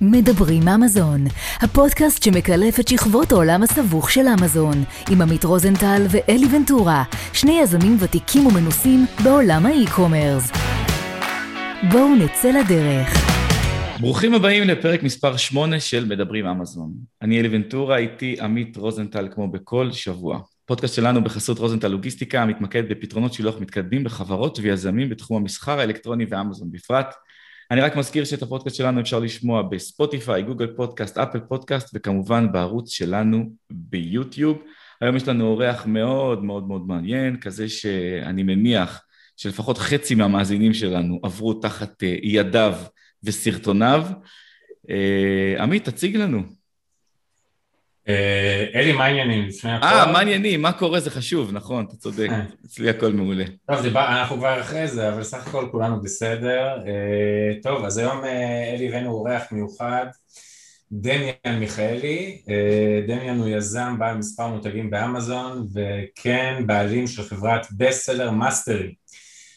מדברים אמזון, הפודקאסט שמקלף את שכבות העולם הסבוך של אמזון, עם עמית רוזנטל ואלי ונטורה, שני יזמים ותיקים ומנוסים בעולם האי-קומרס. בואו נצא לדרך. ברוכים הבאים לפרק מספר 8 של מדברים אמזון. אני אלי ונטורה, איתי עמית רוזנטל כמו בכל שבוע. הפודקאסט שלנו בחסות רוזנטל לוגיסטיקה מתמקד בפתרונות שילוח מתקדמים לחברות ויזמים בתחום המסחר האלקטרוני ואמזון בפרט. אני רק מזכיר שאת הפודקאסט שלנו אפשר לשמוע בספוטיפיי, גוגל פודקאסט, אפל פודקאסט וכמובן בערוץ שלנו ביוטיוב. היום יש לנו אורח מאוד מאוד מאוד מעניין, כזה שאני מניח שלפחות חצי מהמאזינים שלנו עברו תחת אה, ידיו וסרטוניו. אה, עמית, תציג לנו. אה, אלי, מה העניינים לפני הכל? אה, מה העניינים? מה קורה? זה חשוב, נכון, אתה צודק. אה. אצלי הכל מעולה. טוב, אנחנו כבר אחרי זה, אבל סך הכל כולנו בסדר. אה, טוב, אז היום אלי הבאנו אורח מיוחד, דמיאן מיכאלי. דמיאן הוא יזם בעל מספר מותגים באמזון, וכן בעלים של חברת Bestseller Mastery.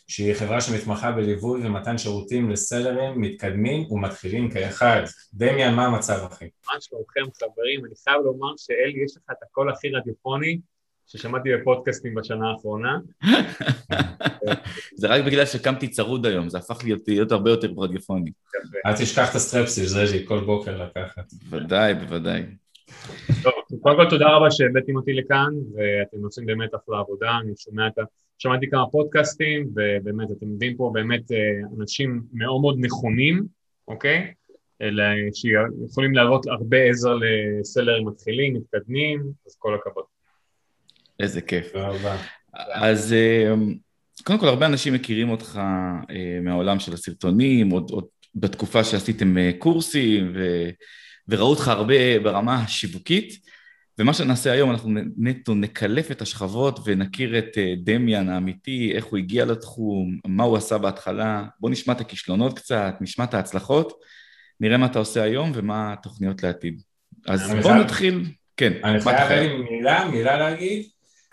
שהיא חברה שמתמחה בליווי ומתן שירותים לסלרים מתקדמים ומתחילים כאחד. דמיאן, מה המצב אחי? מה שלומכם חברים? אני חייב לומר שאלי, יש לך את הקול הכי רדיופוני ששמעתי בפודקאסטים בשנה האחרונה. זה רק בגלל שקמתי צרוד היום, זה הפך להיות, להיות הרבה יותר רדיופוני. אל תשכח את הסטרפסיל, זה לי כל בוקר לקחת. בוודאי, בוודאי. טוב, קודם כל תודה רבה שהבאתם אותי לכאן, ואתם עושים באמת אחלה עבודה, אני שומע את ה... שמעתי כמה פודקאסטים, ובאמת, אתם יודעים פה באמת אה, אנשים מאוד מאוד נכונים, אוקיי? אלא שיכולים להראות הרבה עזר לסלרים מתחילים, מתקדמים, אז כל הכבוד. איזה כיף. אז אה, קודם כל, הרבה אנשים מכירים אותך אה, מהעולם של הסרטונים, עוד, עוד בתקופה שעשיתם קורסים, ו, וראו אותך הרבה ברמה השיווקית. ומה שנעשה היום, אנחנו נטו נקלף את השכבות ונכיר את אה, דמיאן האמיתי, איך הוא הגיע לתחום, מה הוא עשה בהתחלה. בוא נשמע את הכישלונות קצת, נשמע את ההצלחות, נראה מה אתה עושה היום ומה התוכניות לעתיד. אז בוא חייב, נתחיל, כן. אני חייב להגיד מילה, מילה להגיד.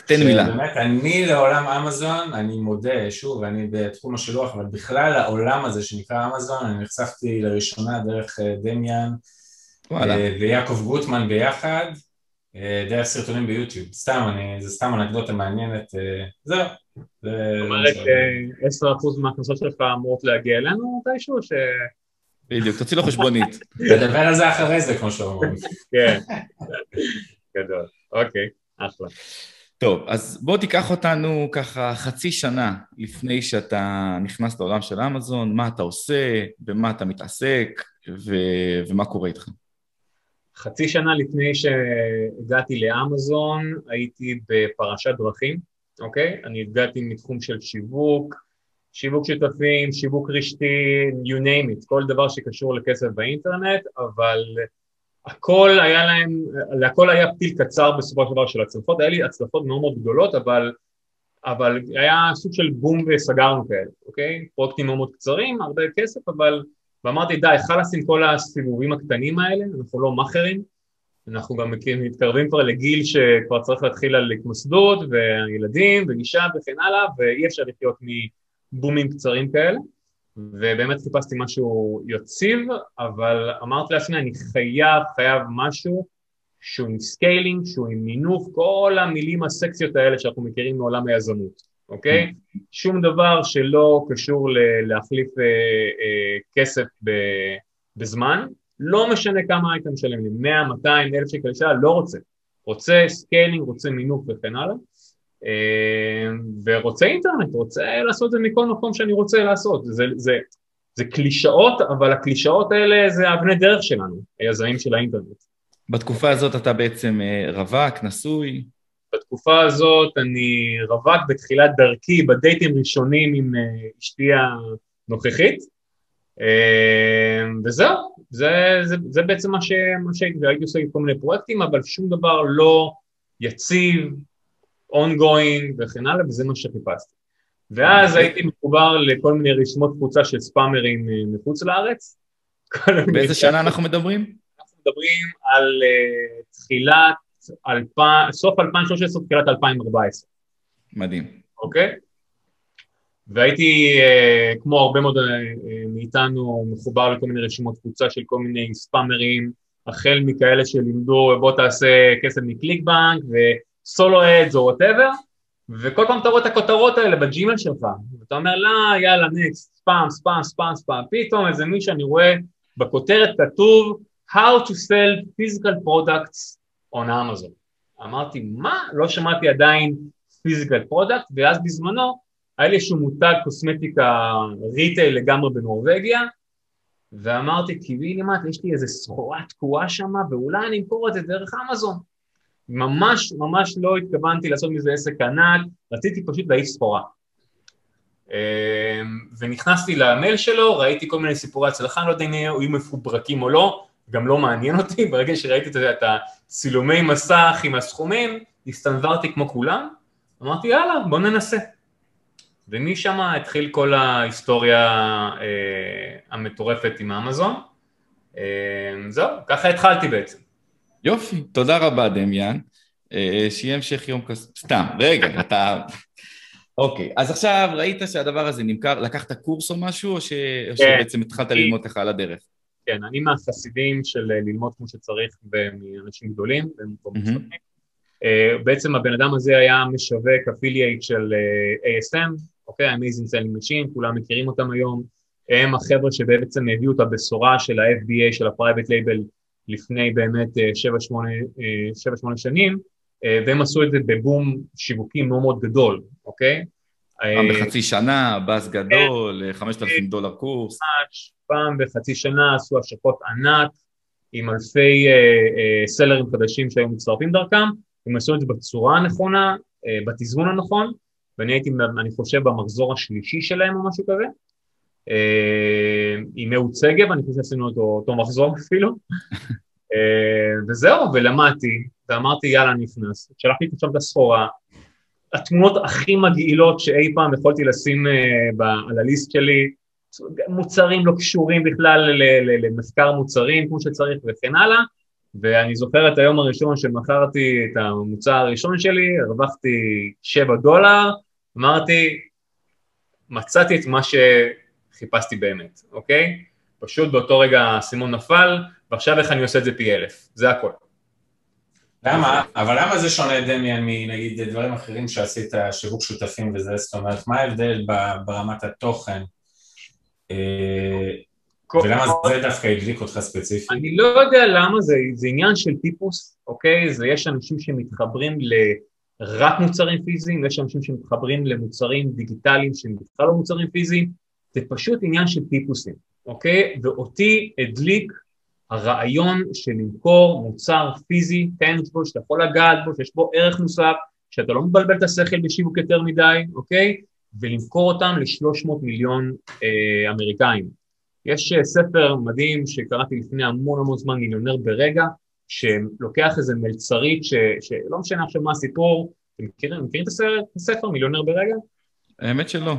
תן מילה. שבאמת, אני לעולם אמזון, אני מודה, שוב, אני בתחום השילוח, אבל בכלל העולם הזה שנקרא אמזון, אני נחשפתי לראשונה דרך אה, דמיאן. וואלה. אה, ויעקב גוטמן ביחד, אה, דרך סרטונים ביוטיוב, סתם, אני, זה סתם אנקדוטה מעניינת, אה, זהו. זאת אומרת, 10% מהכנסות שלך אמורות להגיע אלינו מתישהו, ש... בדיוק, תוציא לו חשבונית. נדבר על זה אחרי זה, כמו שאומרים. כן, גדול, אוקיי, אחלה. טוב, אז בוא תיקח אותנו ככה חצי שנה לפני שאתה נכנס לעולם של אמזון, מה אתה עושה, במה אתה מתעסק ו- ומה קורה איתך. חצי שנה לפני שהגעתי לאמזון הייתי בפרשת דרכים, אוקיי? אני הגעתי מתחום של שיווק, שיווק שותפים, שיווק רשתי, you name it, כל דבר שקשור לכסף באינטרנט, אבל הכל היה להם, להכל היה פתיל קצר בסופו של דבר של הצלחות, היה לי הצלחות מאוד מאוד גדולות, אבל, אבל היה סוג של בום וסגרנו כאלה, אוקיי? פרויקטים מאוד מאוד קצרים, הרבה כסף, אבל ואמרתי די, חלאס עם כל הסיבובים הקטנים האלה, אנחנו לא מאכערים, אנחנו גם מתקרבים כבר לגיל שכבר צריך להתחיל על התמסדות וילדים וגישה וכן הלאה, ואי אפשר לחיות מבומים קצרים כאלה, ובאמת חיפשתי משהו יציב, אבל אמרתי לעצמי, אני חייב, חייב משהו שהוא עם scaling, שהוא עם מינוף, כל המילים הסקסיות האלה שאנחנו מכירים מעולם היזמות. אוקיי? Mm. שום דבר שלא קשור להחליף אה, אה, כסף בזמן, לא משנה כמה היית משלם לי, 100, 200, אלף שקל לשעה, לא רוצה. רוצה scaling, רוצה מינוף וכן הלאה, אה, ורוצה אינטרנט, רוצה לעשות את זה מכל מקום שאני רוצה לעשות. זה, זה, זה קלישאות, אבל הקלישאות האלה זה אבני דרך שלנו, היזמים של האינטרנט. בתקופה הזאת אתה בעצם אה, רווק, נשוי? בתקופה הזאת אני רווק בתחילת דרכי בדייטים ראשונים עם אה, אשתי הנוכחית. אה, וזהו, זה, זה, זה בעצם מה, שהייתי, עושה כל מיני פרויקטים אבל שום דבר לא יציב, ongoing וכן הלאה וזה מה שחיפשתי. ואז הייתי מחובר לכל מיני רשימות קבוצה של ספאמרים אה, מחוץ לארץ. באיזה שנה אנחנו מדברים? אנחנו מדברים על uh, תחילת סוף 2013, תחילת 2014. מדהים. אוקיי? והייתי, אה, כמו הרבה מאוד מאיתנו, מחובר לכל מיני רשימות קבוצה של כל מיני ספאמרים, החל מכאלה שלימדו בוא תעשה כסף מ ClickBank ו solo ads או whatever, וכל פעם אתה רואה את הכותרות האלה ב Gmail שלך, ואתה אומר לה יאללה next, ספאם, ספאם, ספאם, ספאם, פתאום איזה מייל שאני רואה בכותרת כתוב How to sell physical products on Amazon. אמרתי, מה? לא שמעתי עדיין physical product, ואז בזמנו היה לי איזשהו מותג קוסמטיקה retail לגמרי בנורבגיה, ואמרתי, קיבינימט, יש לי איזה סחורה תקועה שם, ואולי אני אמכור את זה דרך אמזון. ממש ממש לא התכוונתי לעשות מזה עסק ענק, רציתי פשוט להעיף סחורה. אמ, ונכנסתי למייל שלו, ראיתי כל מיני סיפורי הצלחה, לא יודע אם היו מפוברקים או לא, גם לא מעניין אותי, ברגע שראיתי את הצילומי מסך עם הסכומים, הסתנוורתי כמו כולם, אמרתי יאללה בוא ננסה. ומשם התחיל כל ההיסטוריה אה, המטורפת עם אמזון. אה, זהו, ככה התחלתי בעצם. יופי, תודה רבה דמיאן. אה, שיהיה המשך יום כזה, סתם, רגע, אתה... אוקיי, אז עכשיו ראית שהדבר הזה נמכר, לקחת קורס או משהו, או, ש... כן, או שבעצם התחלת. ללמוד לך על הדרך? כן, אני מהחסידים של אה, ללמוד כמו שצריך מאנשים גדולים ומוצלחים. Mm-hmm. בעצם הבן אדם הזה היה משווק אפילייט של ASM, אוקיי? Amazing Selling Machine, כולם מכירים אותם היום. הם החבר'ה שבעצם הביאו את הבשורה של ה-FBA, של ה-Private Label, לפני באמת 7-8 אה, שנים, אה, והם עשו את זה בבום שיווקי מאוד מאוד גדול, אוקיי? פעם בחצי שנה, באז גדול, 5,000 דולר קורס. פעם בחצי שנה עשו השקות ענק עם אלפי uh, uh, סלרים חדשים שהיו מצטרפים דרכם, הם עשו את זה בצורה הנכונה, uh, בתזמון הנכון, ואני הייתי, אני חושב, במחזור השלישי שלהם או משהו כזה, עם אהוד שגב, אני חושב שעשינו אותו אותו מחזור אפילו, וזהו, ולמדתי, ואמרתי יאללה נכנס, שלחתי עכשיו את הסחורה, התמונות הכי מגעילות שאי פעם יכולתי לשים uh, על הליסט שלי, מוצרים לא קשורים בכלל למחקר מוצרים כמו שצריך וכן הלאה, ואני זוכר את היום הראשון שמכרתי את המוצר הראשון שלי, הרווחתי 7 דולר, אמרתי, מצאתי את מה שחיפשתי באמת, אוקיי? פשוט באותו רגע האסימון נפל, ועכשיו איך אני עושה את זה פי אלף, זה הכל. למה? אבל למה זה שונה דמיאן מנגיד דברים אחרים שעשית, שיווק שותפים וזה, זאת אומרת, מה ההבדל ברמת התוכן? אה, ולמה זה דווקא הדליק אותך ספציפית? אני לא יודע למה, זה, זה עניין של טיפוס, אוקיי? זה יש אנשים שמתחברים לרק מוצרים פיזיים, יש אנשים שמתחברים למוצרים דיגיטליים שהם בכלל לא מוצרים פיזיים, זה פשוט עניין של טיפוסים, אוקיי? ואותי הדליק הרעיון של למכור מוצר פיזי, tangible, שאתה יכול לגעת בו, שיש בו ערך מוסף, שאתה לא מבלבל את השכל בשיווק יותר מדי, אוקיי? ולמכור אותם ל-300 מיליון אה, אמריקאים. יש אה, ספר מדהים שקראתי לפני המון המון זמן, מיליונר ברגע, שלוקח איזה מלצרית, ש, שלא משנה עכשיו מה הסיפור, אתם מכירים, מכירים את הספר, מיליונר ברגע? האמת שלא.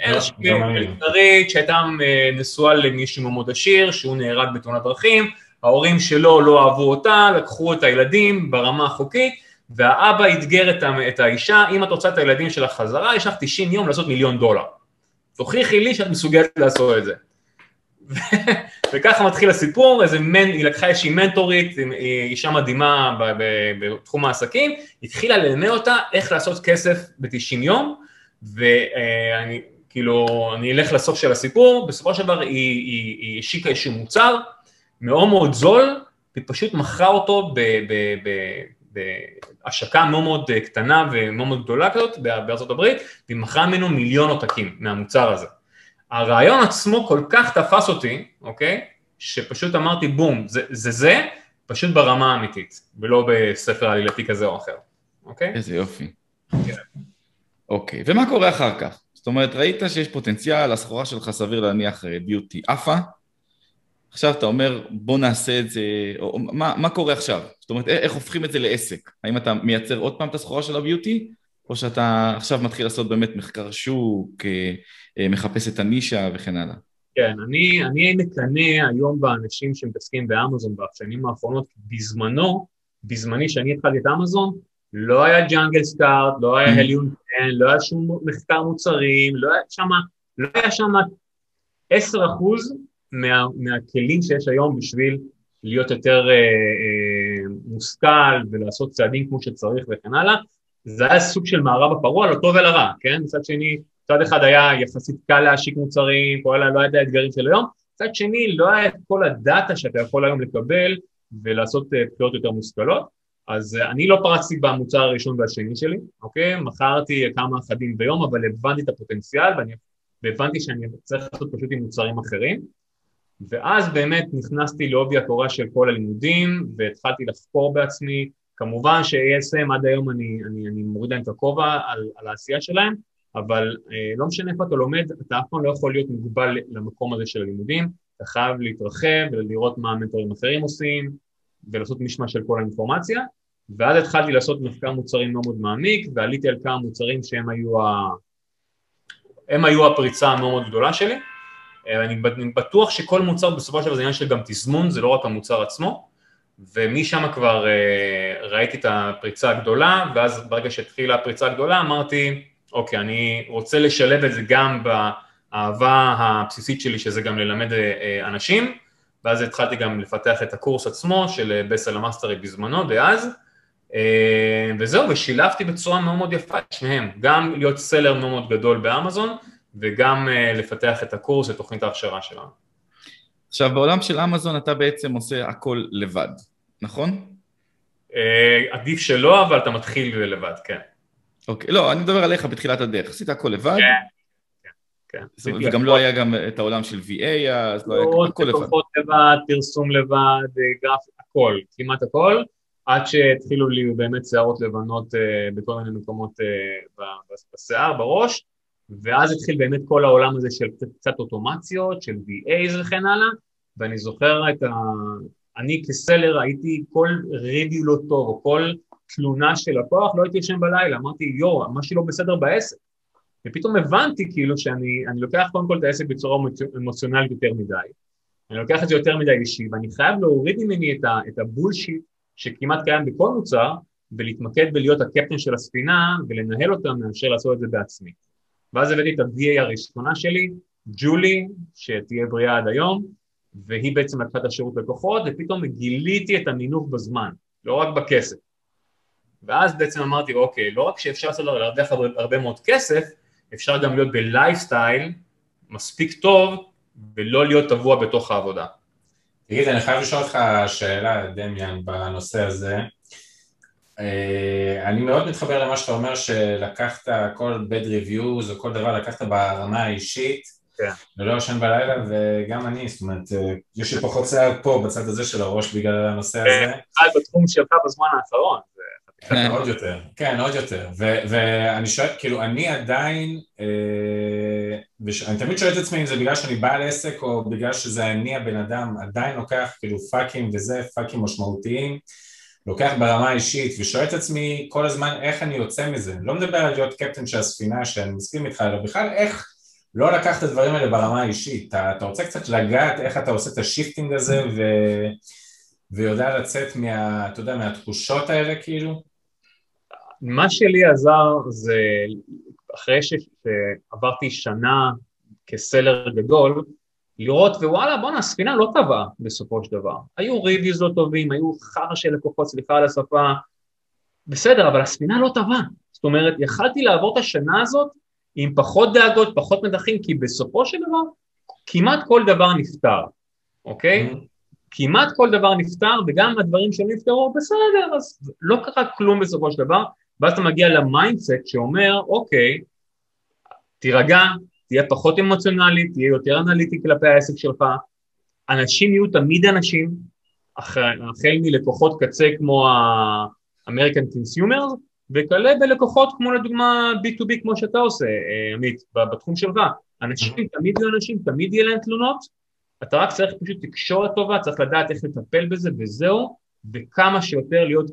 איזושהי מלצרית שהייתה אה, נשואה למישהו מאוד עשיר, שהוא נהרג בתאונת דרכים, ההורים שלו לא אהבו אותה, לקחו את הילדים ברמה החוקית, והאבא אתגר את האישה, אם את רוצה את הילדים שלך חזרה, יש לך 90 יום לעשות מיליון דולר. תוכיחי לי שאת מסוגלת לעשות את זה. וככה מתחיל הסיפור, איזה מנ... היא לקחה איזושהי מנטורית, אישה מדהימה בתחום העסקים, התחילה ללמד אותה איך לעשות כסף ב-90 יום, ואני כאילו, אני אלך לסוף של הסיפור, בסופו של דבר היא, היא, היא השיקה איזשהו מוצר מאוד מאוד זול, והיא פשוט מכרה אותו ב, ב, ב, בהשקה מאוד מאוד קטנה ומאוד מאוד גדולה כזאת בארצות הברית, והיא מכרה ממנו מיליון עותקים מהמוצר הזה. הרעיון עצמו כל כך תפס אותי, אוקיי? שפשוט אמרתי בום, זה זה, זה פשוט ברמה האמיתית, ולא בספר עלילתי כזה או אחר, אוקיי? איזה יופי. כן. אוקיי, ומה קורה אחר כך? זאת אומרת, ראית שיש פוטנציאל, הסחורה שלך סביר להניח ביוטי עפה, עכשיו אתה אומר, בוא נעשה את זה, או, מה, מה קורה עכשיו? זאת אומרת, איך הופכים את זה לעסק? האם אתה מייצר עוד פעם את הסחורה של הביוטי, או שאתה עכשיו מתחיל לעשות באמת מחקר שוק, אה, אה, מחפש את הנישה וכן הלאה? כן, אני, אני מקנא היום באנשים שמתעסקים באמזון בשנים האחרונות, בזמנו, בזמני שאני התחלתי את אמזון, לא היה ג'אנגל סטארט, לא היה הליון פן, לא היה שום מחקר מוצרים, לא היה שם, לא היה שם 10% מה, מהכלים שיש היום בשביל להיות יותר אה, אה, מושכל ולעשות צעדים כמו שצריך וכן הלאה. זה היה סוג של מערב הפרוע לטוב ולרע, כן? מצד שני, צד אחד היה יחסית קל להשיק מוצרים, כל לא היה את האתגרים של היום, מצד שני לא היה את כל הדאטה שאתה יכול היום לקבל ולעשות אה, בחירות יותר מושכלות. אז אה, אני לא פרצתי במוצר הראשון והשני שלי, אוקיי? מכרתי כמה אחדים ביום, אבל הבנתי את הפוטנציאל ואני, והבנתי שאני צריך לעשות פשוט עם מוצרים אחרים. ואז באמת נכנסתי לעובי הקורה של כל הלימודים והתחלתי לחקור בעצמי. כמובן ש-ASM עד היום אני, אני, אני מוריד להם את הכובע על, על העשייה שלהם, אבל אה, לא משנה איפה אתה לומד, אתה אף פעם לא יכול להיות מוגבל למקום הזה של הלימודים, אתה חייב להתרחב ולראות מה המנטורים אחרים עושים ולעשות משמע של כל האינפורמציה, ואז התחלתי לעשות מחקר מוצרים מאוד מאוד מעמיק ועליתי על כמה מוצרים שהם היו, ה... הם היו הפריצה המאוד מאוד גדולה שלי. אה, אני בטוח שכל מוצר בסופו של דבר זה עניין של גם תזמון, זה לא רק המוצר עצמו, ומשם כבר אה, ראיתי את הפריצה הגדולה, ואז ברגע שהתחילה הפריצה הגדולה אמרתי, אוקיי, אני רוצה לשלב את זה גם באהבה הבסיסית שלי, שזה גם ללמד אה, אנשים, ואז התחלתי גם לפתח את הקורס עצמו של Bestseller Mastery בזמנו, דאז, וזהו, ושילבתי בצורה מאוד מאוד יפה את שניהם, גם להיות seller מאוד מאוד גדול באמזון, וגם uh, לפתח את הקורס, את תוכנית ההכשרה שלנו. עכשיו, בעולם של אמזון אתה בעצם עושה הכל לבד, נכון? Uh, עדיף שלא, אבל אתה מתחיל לבד, כן. אוקיי, לא, אני מדבר עליך בתחילת הדרך, עשית הכל לבד? כן, כן. כן. וגם לא היה גם את העולם של VA, אז לא היה הכל לבד. לבד, פרסום לבד, גרף, הכל, כמעט הכל, עד שהתחילו לי באמת שערות לבנות בכל מיני מקומות בשיער, בראש. ואז התחיל באמת כל העולם הזה של קצת, קצת אוטומציות, של VAs וכן הלאה, ואני זוכר את ה... אני כסלר הייתי כל ריוויו לא טוב, או כל תלונה של לקוח, לא הייתי ישן בלילה, אמרתי, יואו, משהו לא בסדר בעסק. ופתאום הבנתי כאילו שאני לוקח קודם כל את העסק בצורה אמוציונלית יותר מדי, אני לוקח את זה יותר מדי אישי, ואני חייב להוריד ממני את, ה, את הבולשיט שכמעט קיים בכל מוצר, ולהתמקד בלהיות הקפטן של הספינה ולנהל אותה מאשר לעשות את זה בעצמי. ואז הבאתי את ה-VA הראשונה שלי, ג'ולי, שתהיה בריאה עד היום, והיא בעצם לקחה את השירות לקוחות, ופתאום גיליתי את המינוף בזמן, לא רק בכסף. ואז בעצם אמרתי, אוקיי, לא רק שאפשר לעשות להרוויח הרבה, הרבה מאוד כסף, אפשר גם להיות בלייפסטייל מספיק טוב, ולא להיות טבוע בתוך העבודה. תגיד, אני חייב לשאול אותך שאלה, דמיאן, בנושא הזה. אה, אני מאוד מתחבר למה שאתה אומר שלקחת כל bad reviews או כל דבר לקחת ברמה האישית כן. ולא ישן בלילה וגם אני, זאת אומרת, אה, יש לי פחות שיער פה בצד הזה של הראש בגלל הנושא הזה. כן, בתחום שלך בזמן האחרון. כן, עוד יותר, כן, עוד יותר, ואני שואל, כאילו, אני עדיין, אה, אני תמיד שואל את עצמי אם זה בגלל שאני בעל עסק או בגלל שזה אני הבן אדם, עדיין לוקח כאילו פאקים וזה, פאקים משמעותיים לוקח ברמה האישית ושואל את עצמי כל הזמן איך אני יוצא מזה, לא מדבר על להיות קפטן של הספינה שאני מסכים איתך, אלא בכלל איך לא לקח את הדברים האלה ברמה האישית, אתה, אתה רוצה קצת לגעת איך אתה עושה את ה shifting הזה ו, ויודע לצאת מה, אתה יודע, מהתחושות האלה כאילו? מה שלי עזר זה אחרי שעברתי שנה כסלר גדול, לראות ווואלה בואנה הספינה לא טבעה בסופו של דבר, היו ריוויז לא טובים, היו חרא של לקוחות, סליחה על השפה, בסדר אבל הספינה לא טבעה, זאת אומרת יכלתי לעבור את השנה הזאת עם פחות דאגות, פחות מתחים, כי בסופו של דבר כמעט כל דבר נפתר, אוקיי? Mm-hmm. כמעט כל דבר נפתר וגם הדברים שנפתרו בסדר אז לא קרה כלום בסופו של דבר ואז אתה מגיע ל mindset שאומר אוקיי תירגע, תהיה פחות אמוציונלי, תהיה יותר אנליטי כלפי העסק שלך, אנשים יהיו תמיד אנשים, החל מלקוחות קצה כמו ה-American Consumers, וכלה בלקוחות כמו לדוגמה B2B כמו שאתה עושה, אה, עמית, בתחום שלך. אנשים תמיד יהיו אנשים, תמיד יהיה להם תלונות, אתה רק צריך פשוט תקשורת טובה, צריך לדעת איך לטפל בזה וזהו, וכמה שיותר להיות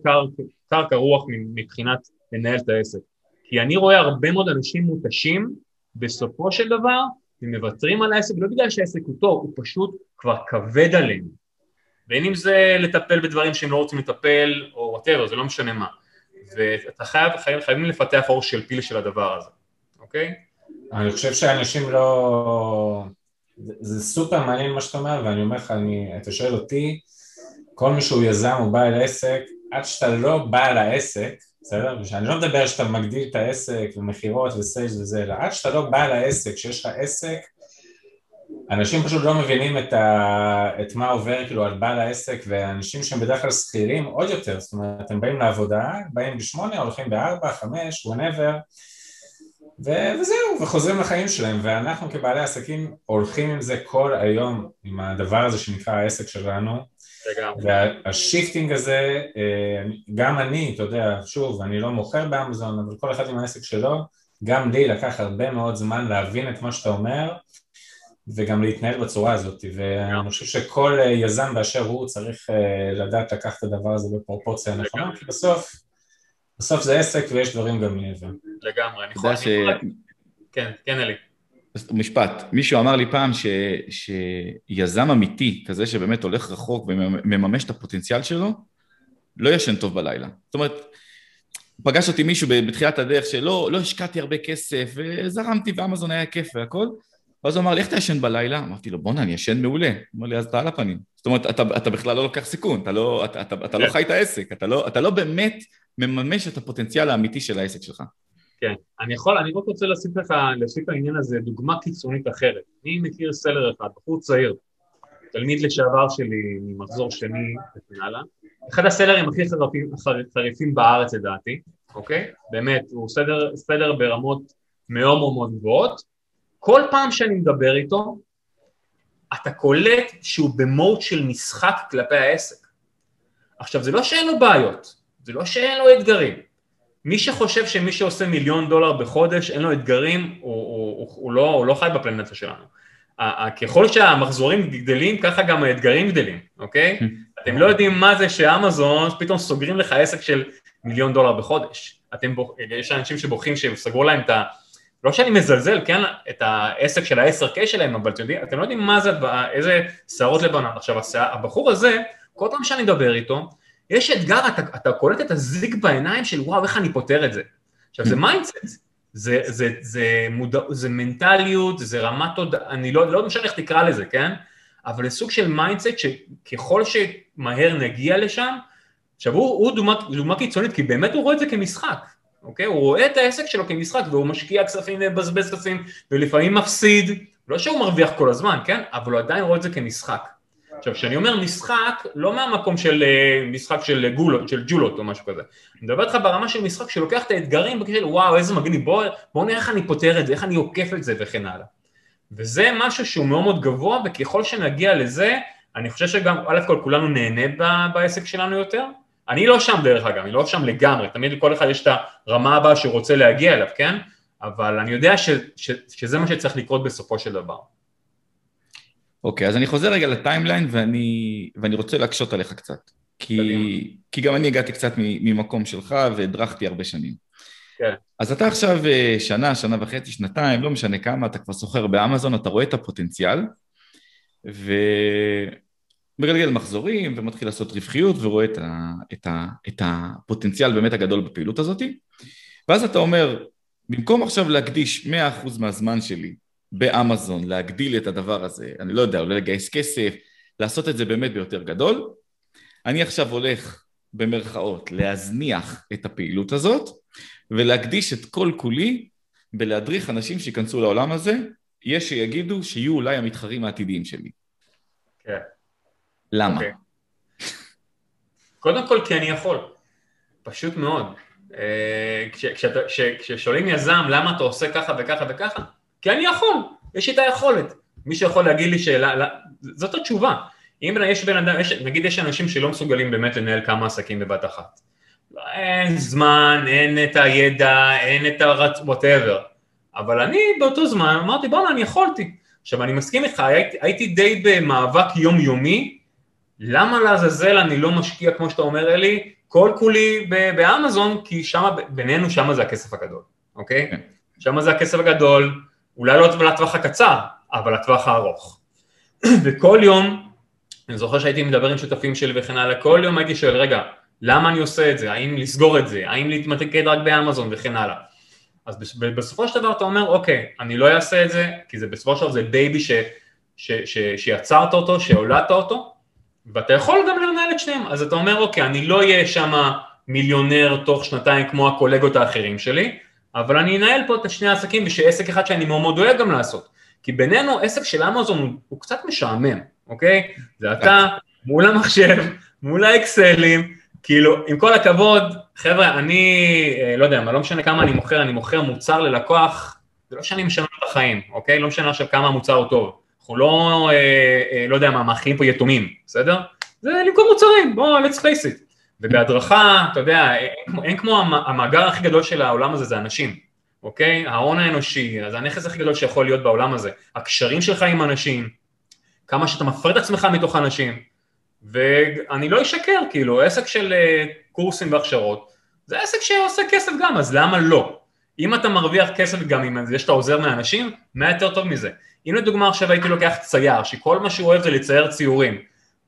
קר רוח מבחינת לנהל את העסק. כי אני רואה הרבה מאוד אנשים מותשים בסופו של דבר הם מוותרים על העסק לא בגלל שהעסק הוא טוב, הוא פשוט כבר כבד עליהם. בין אם זה לטפל בדברים שהם לא רוצים לטפל, או whatever, זה לא משנה מה. ואתה חייב, חייב, חייבים לפתח עור של פיל של הדבר הזה, אוקיי? אני חושב שאנשים לא... זה, זה סופר מעניין מה שאתה אומר, ואני אומר לך, אני, אתה שואל אותי, כל מי שהוא יזם או בעל עסק, עד שאתה לא בעל העסק, בסדר? אני לא מדבר שאתה מגדיל את העסק ומכירות וסיילס וזה, אלא עד שאתה לא בעל העסק, שיש לך עסק, אנשים פשוט לא מבינים את, ה... את מה עובר כאילו על בעל העסק ואנשים שהם בדרך כלל שכירים עוד יותר, זאת אומרת הם באים לעבודה, באים בשמונה, הולכים בארבע, חמש, whenever ו... וזהו, וחוזרים לחיים שלהם. ואנחנו כבעלי עסקים הולכים עם זה כל היום, עם הדבר הזה שנקרא העסק שלנו וה shifting הזה, אה, גם אני, אתה יודע, שוב, אני לא מוכר באמזון, אבל כל אחד עם העסק שלו, גם לי לקח הרבה מאוד זמן להבין את מה שאתה אומר וגם להתנהל בצורה הזאת, ואני חושב שכל אה, יזם באשר הוא צריך אה, לדעת לקחת את הדבר הזה בפרופורציה הנכונה, כי בסוף, בסוף זה עסק ויש דברים גם מעבר. לגמרי, אני יכול... ש... כן, כן אלי. משפט, מישהו אמר לי פעם ש, שיזם אמיתי, כזה שבאמת הולך רחוק ומממש את הפוטנציאל שלו, לא ישן טוב בלילה. זאת אומרת, פגש אותי מישהו בתחילת הדרך שלא לא השקעתי הרבה כסף, וזרמתי ואמזון היה כיף והכל, ואז הוא אמר לי, איך אתה ישן בלילה? אמרתי לו, בואנה, אני ישן מעולה. הוא אמר לי, אז אתה על הפנים. זאת אומרת, אתה, אתה בכלל לא לוקח סיכון, אתה לא, אתה, אתה, אתה לא כן. חי את העסק, אתה לא, אתה לא באמת מממש את הפוטנציאל האמיתי של העסק שלך. כן, אני יכול, אני רק רוצה להוסיף לך, להוסיף לעניין הזה דוגמה קיצונית אחרת. אני מכיר סלר אחד, בחור צעיר, תלמיד לשעבר שלי ממחזור שני וכן הלאה, אחד הסלרים הכי חריפים, חריפים בארץ לדעתי, אוקיי? באמת, הוא סדר, סדר ברמות מאוד מאוד גבוהות, כל פעם שאני מדבר איתו, אתה קולט שהוא במוד של משחק כלפי העסק. עכשיו, זה לא שאין לו בעיות, זה לא שאין לו אתגרים. מי שחושב שמי שעושה מיליון דולר בחודש, אין לו אתגרים, הוא, הוא, הוא, הוא, לא, הוא לא חי בפלנטה שלנו. ככל שהמחזורים גדלים, ככה גם האתגרים גדלים, אוקיי? אתם לא יודעים מה זה שאמזון פתאום סוגרים לך עסק של מיליון דולר בחודש. אתם, יש אנשים שבוכים שהם סגרו להם את ה... לא שאני מזלזל, כן, את העסק של ה-10K שלהם, אבל אתם יודעים, אתם לא יודעים מה זה, איזה שערות לבנות. עכשיו, הבחור הזה, כל פעם שאני מדבר איתו, יש אתגר, אתה, אתה קולט את הזיק בעיניים של וואו, איך אני פותר את זה. עכשיו, זה mindset, זה, זה, זה, מודע, זה מנטליות, זה רמת עוד, אני לא, לא משנה איך תקרא לזה, כן? אבל זה סוג של mindset שככל שמהר נגיע לשם, עכשיו הוא, הוא דוגמה, דוגמה קיצונית, כי באמת הוא רואה את זה כמשחק. אוקיי? הוא רואה את העסק שלו כמשחק והוא משקיע כספים ומבזבז כספים ולפעמים מפסיד, לא שהוא מרוויח כל הזמן, כן? אבל הוא עדיין רואה את זה כמשחק. עכשיו, כשאני אומר משחק, לא מהמקום של אה, משחק של גולות, של ג'ולות או משהו כזה. אני מדבר איתך ברמה של משחק שלוקח את האתגרים בקשר וואו, איזה מגניב, בואו בוא נראה איך אני פותר את זה, איך אני עוקף את זה וכן הלאה. וזה משהו שהוא מאוד מאוד גבוה, וככל שנגיע לזה, אני חושב שגם, א' כל כולנו נהנה בעסק שלנו יותר, אני לא שם דרך אגב, אני לא שם לגמרי, תמיד לכל אחד יש את הרמה הבאה שהוא רוצה להגיע אליו, כן? אבל אני יודע ש, ש, שזה מה שצריך לקרות בסופו של דבר. אוקיי, אז אני חוזר רגע לטיימליין ואני, ואני רוצה להקשות עליך קצת. כי, כי גם אני הגעתי קצת ממקום שלך והדרכתי הרבה שנים. כן. אז אתה עכשיו אה, שנה, שנה וחצי, שנתיים, לא משנה כמה, אתה כבר סוחר באמזון, אתה רואה את הפוטנציאל, ו... מגלגל מחזורים ומתחיל לעשות רווחיות ורואה את, ה, את, ה, את הפוטנציאל באמת הגדול בפעילות הזאת ואז אתה אומר, במקום עכשיו להקדיש 100% מהזמן שלי באמזון, להגדיל את הדבר הזה, אני לא יודע, אולי לגייס כסף, לעשות את זה באמת ביותר גדול, אני עכשיו הולך במרכאות להזניח את הפעילות הזאת ולהקדיש את כל כולי בלהדריך אנשים שייכנסו לעולם הזה, יש שיגידו שיהיו אולי המתחרים העתידיים שלי. כן. למה? Okay. אוקיי. קודם כל כי אני יכול, פשוט מאוד. אה, כששואלים יזם למה אתה עושה ככה וככה וככה, כי אני יכול, יש לי את היכולת. מי שיכול להגיד לי שאלה, לא, זאת התשובה. אם יש בן אדם, יש, נגיד יש אנשים שלא מסוגלים באמת לנהל כמה עסקים בבת אחת. אין זמן, אין את הידע, אין את הרצ... whatever. אבל אני באותו זמן אמרתי בואנה אני יכולתי. עכשיו אני מסכים איתך, הייתי, הייתי די במאבק יומיומי למה לעזאזל אני לא משקיע, כמו שאתה אומר אלי, כל כולי באמזון, כי שם, בינינו, שם זה הכסף הגדול, אוקיי? כן. שם זה הכסף הגדול, אולי לא לטווח הקצר, אבל לטווח הארוך. וכל יום, אני זוכר שהייתי מדבר עם שותפים שלי וכן הלאה, כל יום הייתי שואל, רגע, למה אני עושה את זה, האם לסגור את זה, האם להתמקד רק באמזון וכן הלאה. אז בסופו של דבר אתה אומר, אוקיי, אני לא אעשה את זה, כי זה בסופו של דבר זה baby ש, ש, ש, שיצרת אותו, שהולדת אותו, ואתה יכול גם לנהל את שניהם, אז אתה אומר, אוקיי, אני לא אהיה שם מיליונר תוך שנתיים כמו הקולגות האחרים שלי, אבל אני אנהל פה את שני העסקים בשביל עסק אחד שאני מאוד מאוד דואג גם לעשות. כי בינינו, עסק של אמזון הוא, הוא קצת משעמם, אוקיי? זה אתה מול המחשב, מול האקסלים, כאילו, עם כל הכבוד, חבר'ה, אני, אה, לא יודע, לא משנה כמה אני מוכר, אני מוכר מוצר ללקוח, זה לא שאני משנה את החיים, אוקיי? לא משנה עכשיו כמה המוצר הוא טוב. אנחנו לא, אה, אה, לא יודע מה, מאכילים פה יתומים, בסדר? זה למכור מוצרים, בואו, let's face it. ובהדרכה, אתה יודע, אין, אין כמו המאגר הכי גדול של העולם הזה זה אנשים, אוקיי? ההון האנושי, זה הנכס הכי גדול שיכול להיות בעולם הזה. הקשרים שלך עם אנשים, כמה שאתה מפרד את עצמך מתוך אנשים, ואני לא אשקר, כאילו, עסק של אה, קורסים והכשרות, זה עסק שעושה כסף גם, אז למה לא? אם אתה מרוויח כסף גם עם זה שאתה עוזר מאנשים, מה יותר טוב מזה? אם לדוגמה עכשיו הייתי לוקח צייר, שכל מה שהוא אוהב זה לצייר ציורים,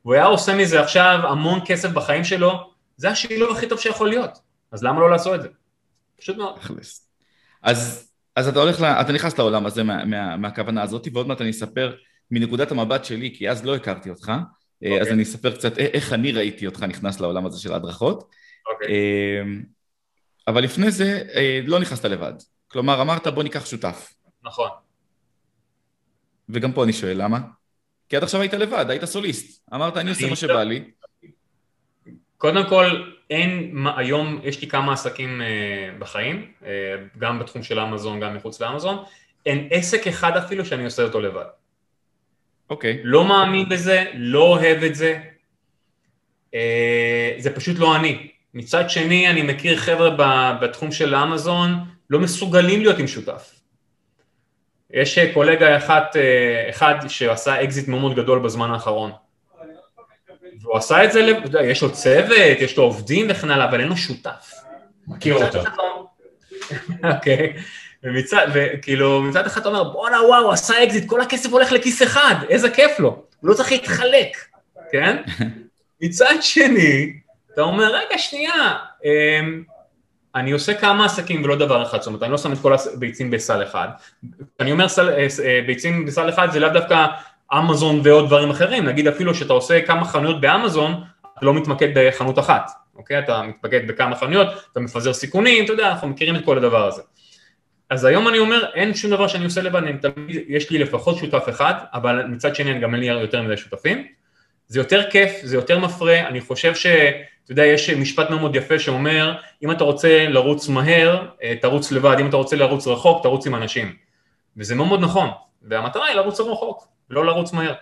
והוא היה עושה מזה עכשיו המון כסף בחיים שלו, זה השילוב הכי טוב שיכול להיות, אז למה לא לעשות את זה? פשוט מאוד. אז, אז אתה הולך, לה, אתה נכנס לעולם הזה מה, מה, מהכוונה הזאת, ועוד מעט אני אספר מנקודת המבט שלי, כי אז לא הכרתי אותך, okay. אה, אז אוקיי. אני אספר קצת איך אני ראיתי אותך נכנס לעולם הזה של ההדרכות. Okay. אוקיי. אה, אבל לפני זה אה, לא נכנסת לבד. כלומר, אמרת בוא ניקח שותף. נכון. וגם פה אני שואל, למה? כי עד עכשיו היית לבד, היית סוליסט. אמרת, אני עושה מה שבא לי. קודם כל, אין, היום יש לי כמה עסקים בחיים, גם בתחום של אמזון, גם מחוץ לאמזון, אין עסק אחד אפילו שאני עושה אותו לבד. אוקיי. Okay. לא מאמין בזה, לא אוהב את זה, אה, זה פשוט לא אני. מצד שני, אני מכיר חבר'ה בתחום של אמזון, לא מסוגלים להיות עם שותף. יש אה, קולגה אה, אחד שעשה אקזיט מאוד מאוד גדול בזמן האחרון. והוא עשה את זה, יש לו צוות, יש לו עובדים וכן הלאה, אבל אין לו שותף. מכיר אותו. אוקיי. ומצד, וכאילו, מצד אחד אתה אומר, בואנה וואו, עשה אקזיט, כל הכסף הולך לכיס אחד, איזה כיף לו, הוא לא צריך להתחלק, כן? מצד שני, אתה אומר, רגע, שנייה, אמ, אני עושה כמה עסקים ולא דבר אחד, זאת אומרת, אני לא שם את כל הביצים בסל אחד. אני אומר סל, אה, אה, ביצים בסל אחד זה לאו דווקא אמזון ועוד דברים אחרים, נגיד אפילו שאתה עושה כמה חנויות באמזון, אתה לא מתמקד בחנות אחת, אוקיי? אתה מתמקד בכמה חנויות, אתה מפזר סיכונים, אתה יודע, אנחנו מכירים את כל הדבר הזה. אז היום אני אומר, אין שום דבר שאני עושה לבד, אני תמיד, יש לי לפחות שותף אחד, אבל מצד שני גם אין לי יותר מדי שותפים. זה יותר כיף, זה יותר מפרה, אני חושב ש... אתה יודע, יש משפט מאוד מאוד יפה שאומר, אם אתה רוצה לרוץ מהר, אה, תרוץ לבד, אם אתה רוצה לרוץ רחוק, תרוץ עם אנשים. וזה מאוד מאוד נכון, והמטרה היא לרוץ רחוק, לא לרוץ מהר.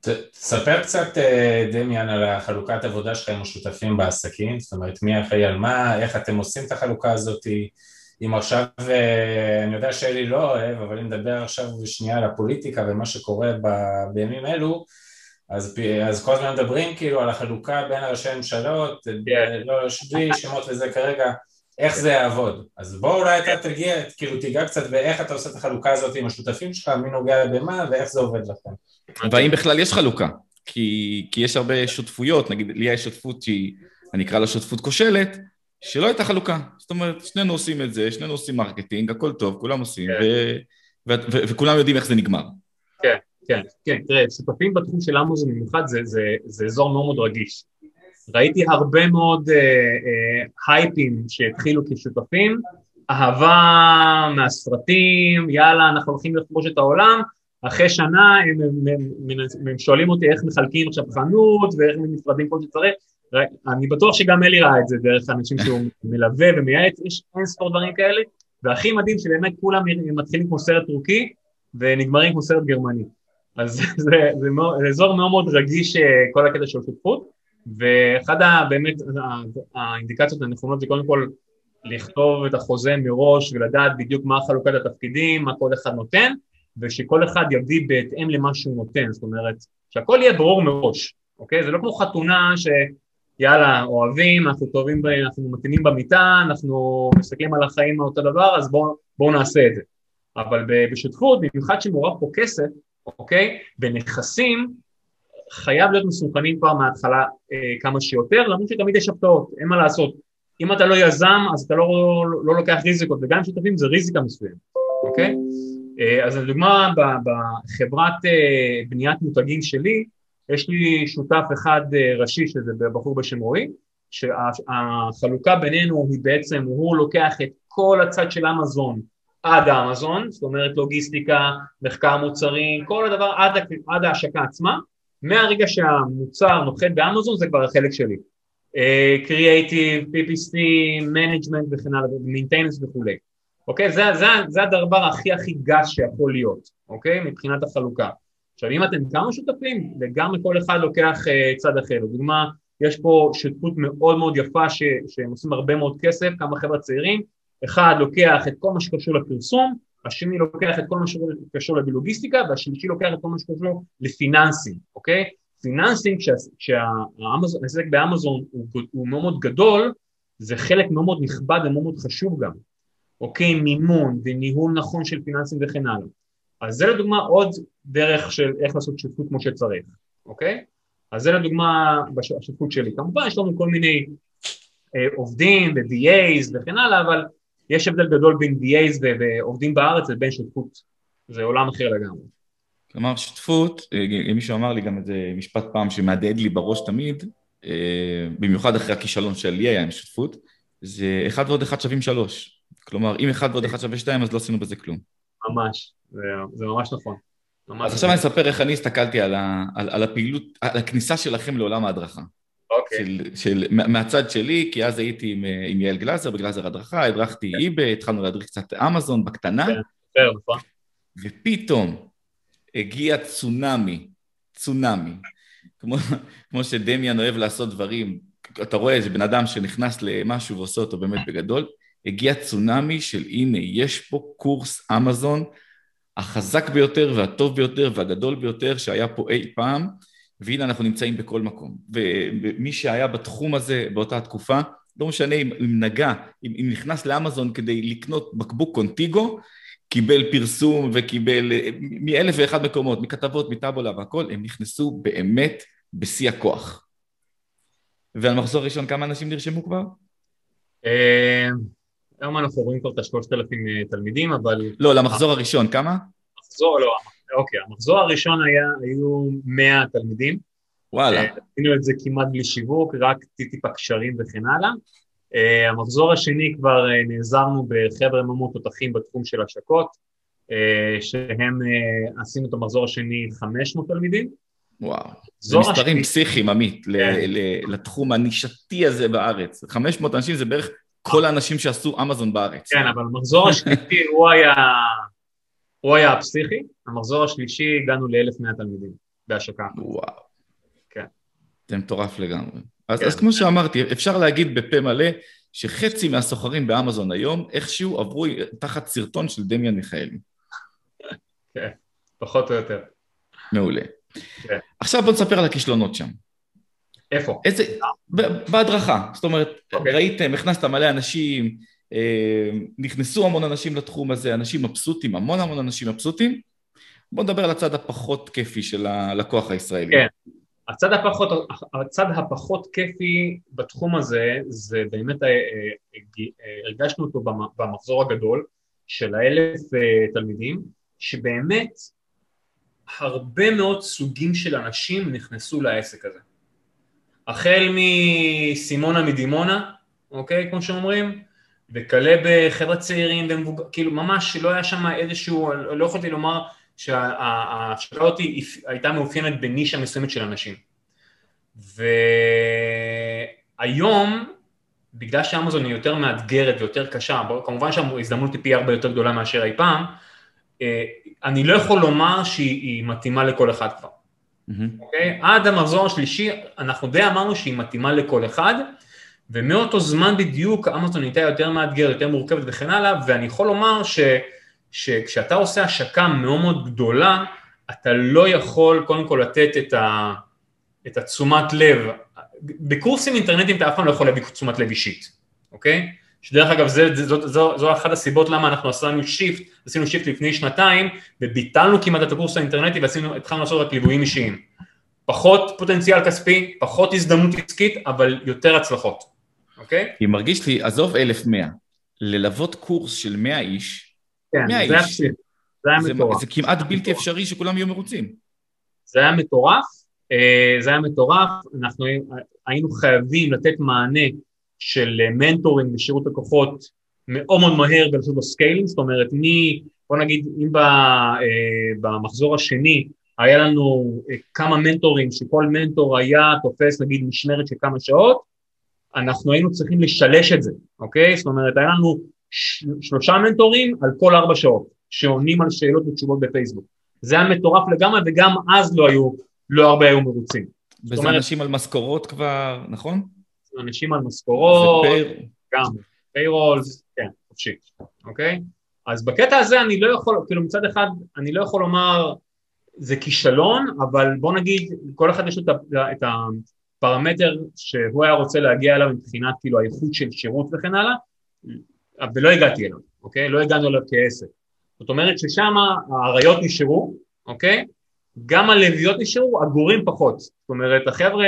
תספר קצת, אה, דמיאן, על החלוקת עבודה שלך עם השותפים בעסקים, זאת אומרת, מי אחראי על מה, איך אתם עושים את החלוקה הזאת, אם עכשיו, אה, אני יודע שאלי לא אוהב, אבל אם נדבר עכשיו שנייה על הפוליטיקה ומה שקורה ב, בימים אלו, אז, אז כל הזמן מדברים כאילו על החלוקה בין הראשי הממשלות, yeah. כן. לא בלי שמות וזה כרגע, איך זה יעבוד. אז בוא אולי אתה תגיע, כאילו תיגע קצת באיך אתה עושה את החלוקה הזאת עם השותפים שלך, מי נוגע במה ואיך זה עובד לכם. והאם בכלל יש חלוקה? כי, כי יש הרבה שותפויות, נגיד לי יש שותפות שהיא, אני אקרא לה שותפות כושלת, שלא הייתה חלוקה. זאת אומרת, שנינו עושים את זה, שנינו עושים marketing, הכל טוב, כולם עושים, כן. ו- ו- ו- וכולם יודעים איך זה נגמר. כן, כן, כן. תראה, שותפים בתחום של אמוזון במיוחד זה, זה, זה אזור מאוד מאוד רגיש. ראיתי הרבה מאוד אה, אה, הייפים שהתחילו כשותפים, אהבה מהסרטים, יאללה, אנחנו הולכים לכבוש את העולם, אחרי שנה הם, הם, הם, הם, הם שואלים אותי איך מחלקים עכשיו חנות ואיך נפרדים כל שצריך, אני בטוח שגם אלי ראה את זה דרך אנשים שהוא מלווה ומייעץ, יש אין ספור דברים כאלה, והכי מדהים שבאמת כולם מתחילים כמו סרט טורקי ונגמרים כמו סרט גרמני. אז זה, זה, זה, זה אזור מאוד מאוד רגיש אה, כל הקטע של שותפות, ואחד באמת האינדיקציות הנכונות זה קודם כל לכתוב את החוזה מראש ולדעת בדיוק מה חלוקת התפקידים, מה כל אחד נותן, ושכל אחד יביא בהתאם למה שהוא נותן, זאת אומרת, שהכל יהיה ברור מראש, אוקיי? זה לא כמו חתונה ש... יאללה, אוהבים, אנחנו טובים, אנחנו מתאימים במיטה, אנחנו מסתכלים על החיים מאותו דבר, אז בואו בוא נעשה את זה. אבל בשותפות, במיוחד שמעורב פה כסף, אוקיי, בנכסים, חייב להיות מסוכנים כבר מההתחלה אה, כמה שיותר, למרות שתמיד יש הפתעות, אין מה לעשות. אם אתה לא יזם, אז אתה לא, לא, לא לוקח ריזיקות, וגם אם שותפים זה ריזיקה מסוימת, אוקיי? אה, אז לדוגמה, בחברת אה, בניית מותגים שלי, יש לי שותף אחד ראשי, שזה בחור בשם רועי, שהחלוקה בינינו היא בעצם, הוא לוקח את כל הצד של אמזון עד האמזון, זאת אומרת לוגיסטיקה, מחקר מוצרים, כל הדבר עד, עד ההשקה עצמה, מהרגע שהמוצר נוחת באמזון זה כבר החלק שלי. creative, PPC, management וכן הלאה, maintenance וכולי. אוקיי? זה, זה, זה הדבר הכי הכי גס שיכול להיות, אוקיי? מבחינת החלוקה. עכשיו אם אתם כמה שותפים, לגמרי כל אחד לוקח uh, צד אחר. לדוגמה, יש פה שותפות מאוד מאוד יפה ש, שהם עושים הרבה מאוד כסף, כמה חבר'ה צעירים, אחד לוקח את כל מה שקשור לפרסום, השני לוקח את כל מה שקשור לביולוגיסטיקה, והשלישי לוקח את כל מה שקשור לפיננסים, אוקיי? פיננסים, כשהעסק באמזון הוא, הוא מאוד מאוד גדול, זה חלק מאוד מאוד נכבד ומאוד מאוד חשוב גם, אוקיי? מימון וניהול נכון של פיננסים וכן הלאה. אז זה לדוגמה עוד דרך של איך לעשות שותפות כמו שצריך, אוקיי? אז זה לדוגמה בשותפות שלי. כמובן יש לנו כל מיני אה, עובדים ו-DAs וכן הלאה, אבל יש הבדל גדול בין DAs ועובדים בארץ לבין שותפות, זה עולם אחר לגמרי. כלומר, שותפות, אה, מישהו אמר לי גם איזה משפט פעם שמהדהד לי בראש תמיד, אה, במיוחד אחרי הכישלון של לי היה עם שותפות, זה אחד ועוד אחד שווים שלוש. כלומר, אם אחד ועוד אחד שווה שתיים, אז לא עשינו בזה כלום. ממש, זה, זה ממש נכון. ממש אז עכשיו אני אספר איך אני הסתכלתי על, ה, על, על הפעילות, על הכניסה שלכם לעולם ההדרכה. אוקיי. של, של, מהצד שלי, כי אז הייתי עם, עם יעל גלאזר בגלאזר הדרכה, הדרכתי איבי, התחלנו להדריך קצת אמזון בקטנה. כן, נכון. ופתאום הגיע צונאמי, צונאמי. כמו, כמו שדמיאן אוהב לעשות דברים, אתה רואה איזה בן אדם שנכנס למשהו ועושה אותו באמת בגדול, הגיע צונאמי של הנה, יש פה קורס אמזון החזק ביותר והטוב ביותר והגדול ביותר שהיה פה אי פעם, והנה אנחנו נמצאים בכל מקום. ומי שהיה בתחום הזה באותה תקופה, לא משנה אם, אם נגע, אם, אם נכנס לאמזון כדי לקנות בקבוק קונטיגו, קיבל פרסום וקיבל אה, מאלף ואחד מקומות, מכתבות, מטאבולה והכל, הם נכנסו באמת בשיא הכוח. ועל מחזור ראשון כמה אנשים נרשמו כבר? אה, היום אנחנו רואים כבר את השלושת אלפים אה, תלמידים, אבל... לא, למחזור הראשון, כמה? מחזור, לא, אוקיי, המחזור הראשון היה, היו 100 תלמידים. וואלה. עשינו את זה כמעט בלי שיווק, רק טיפ-טיפה קשרים וכן הלאה. Uh, המחזור השני כבר uh, נעזרנו בחבר'ה מאוד תותחים בתחום של השקות, uh, שהם, uh, עשינו את המחזור השני 500 תלמידים. וואו, זה מספרים השני... פסיכיים, עמית, כן. לתחום הנישתי הזה בארץ. 500 אנשים זה בערך כל האנשים שעשו אמזון בארץ. כן, אבל המחזור השלישי הוא היה, הוא היה הפסיכי, המחזור השלישי הגענו ל-1,100 תלמידים בהשקה. וואו. כן. זה מטורף לגמרי. אז, כן. אז כמו שאמרתי, אפשר להגיד בפה מלא שחצי מהסוחרים באמזון היום איכשהו עברו תחת סרטון של דמיאן מיכאלי. כן, פחות או יותר. מעולה. כן. עכשיו בוא נספר על הכישלונות שם. איפה? איזה... בהדרכה. זאת אומרת, okay. אוקיי. ראיתם, הכנסת מלא אנשים, נכנסו המון אנשים לתחום הזה, אנשים מבסוטים, המון המון אנשים מבסוטים. בואו נדבר על הצד הפחות כיפי של הלקוח הישראלי. כן. הצד הפחות, הצד הפחות כיפי בתחום הזה, זה באמת, אה, אה, אה, הרגשנו אותו במחזור הגדול של האלף תלמידים, שבאמת הרבה מאוד סוגים של אנשים נכנסו לעסק הזה. החל מסימונה מדימונה, אוקיי, כמו שאומרים, וכלה בחבר'ה צעירים ומבוגר, כאילו ממש לא היה שם איזשהו, לא יכולתי לומר שההשקעה הזאת הייתה מאופיינת בנישה מסוימת של אנשים. והיום, בגלל שאמזון היא יותר מאתגרת ויותר קשה, כמובן שההזדמנות היא פי הרבה יותר גדולה מאשר אי פעם, אה, אני לא יכול לומר שהיא מתאימה לכל אחד כבר. אוקיי? Mm-hmm. Okay? עד המחזור השלישי, אנחנו די אמרנו שהיא מתאימה לכל אחד, ומאותו זמן בדיוק אמזון הייתה יותר מאתגרת, יותר מורכבת וכן הלאה, ואני יכול לומר ש... שכשאתה עושה השקה מאוד מאוד גדולה, אתה לא יכול קודם כל לתת את, ה, את התשומת לב, בקורסים אינטרנטיים אתה אף פעם לא יכול להביא תשומת לב אישית, אוקיי? שדרך אגב זה, זו, זו, זו אחת הסיבות למה אנחנו עשינו shift, עשינו shift לפני שנתיים וביטלנו כמעט את הקורס האינטרנטי והתחלנו לעשות רק ליוויים אישיים. פחות פוטנציאל כספי, פחות הזדמנות עסקית, אבל יותר הצלחות, אוקיי? כי מרגיש לי, עזוב 1,100, ללוות קורס של 100 איש, כן, 100 זה איש. זה היה זה, מטורף. זה כמעט בלתי אפשרי שכולם יהיו מרוצים. זה היה מטורף, אה, זה היה מטורף, אנחנו היינו חייבים לתת מענה של אה, מנטורים לשירות לקוחות מאוד מאוד מהר ולעשות לו scaling, זאת אומרת, מי, בוא נגיד, אם ב, אה, במחזור השני היה לנו אה, כמה מנטורים, שכל מנטור היה תופס נגיד משמרת של כמה שעות, אנחנו היינו צריכים לשלש את זה, אוקיי? זאת אומרת, היה לנו שלושה מנטורים על כל ארבע שעות, שעונים על שאלות ותשובות בפייסבוק. זה היה מטורף לגמרי, וגם אז לא היו, לא הרבה היו מרוצים. וזה אומרת- אנשים על משכורות כבר, נכון? אנשים על משכורות. גם פיירולס, כן, חופשי, אוקיי? אז בקטע הזה אני לא יכול, כאילו מצד אחד אני לא יכול לומר זה כישלון, אבל בוא נגיד, כל אחד יש לו את ה- את הפרמטר שהוא היה רוצה להגיע אליו מבחינת כאילו האיכות של שירות וכן הלאה, ולא הגעתי אליו, אוקיי? לא הגענו אליו כעסק. זאת אומרת ששם האריות נשארו, אוקיי? גם הלוויות נשארו, הגורים פחות. זאת אומרת, החבר'ה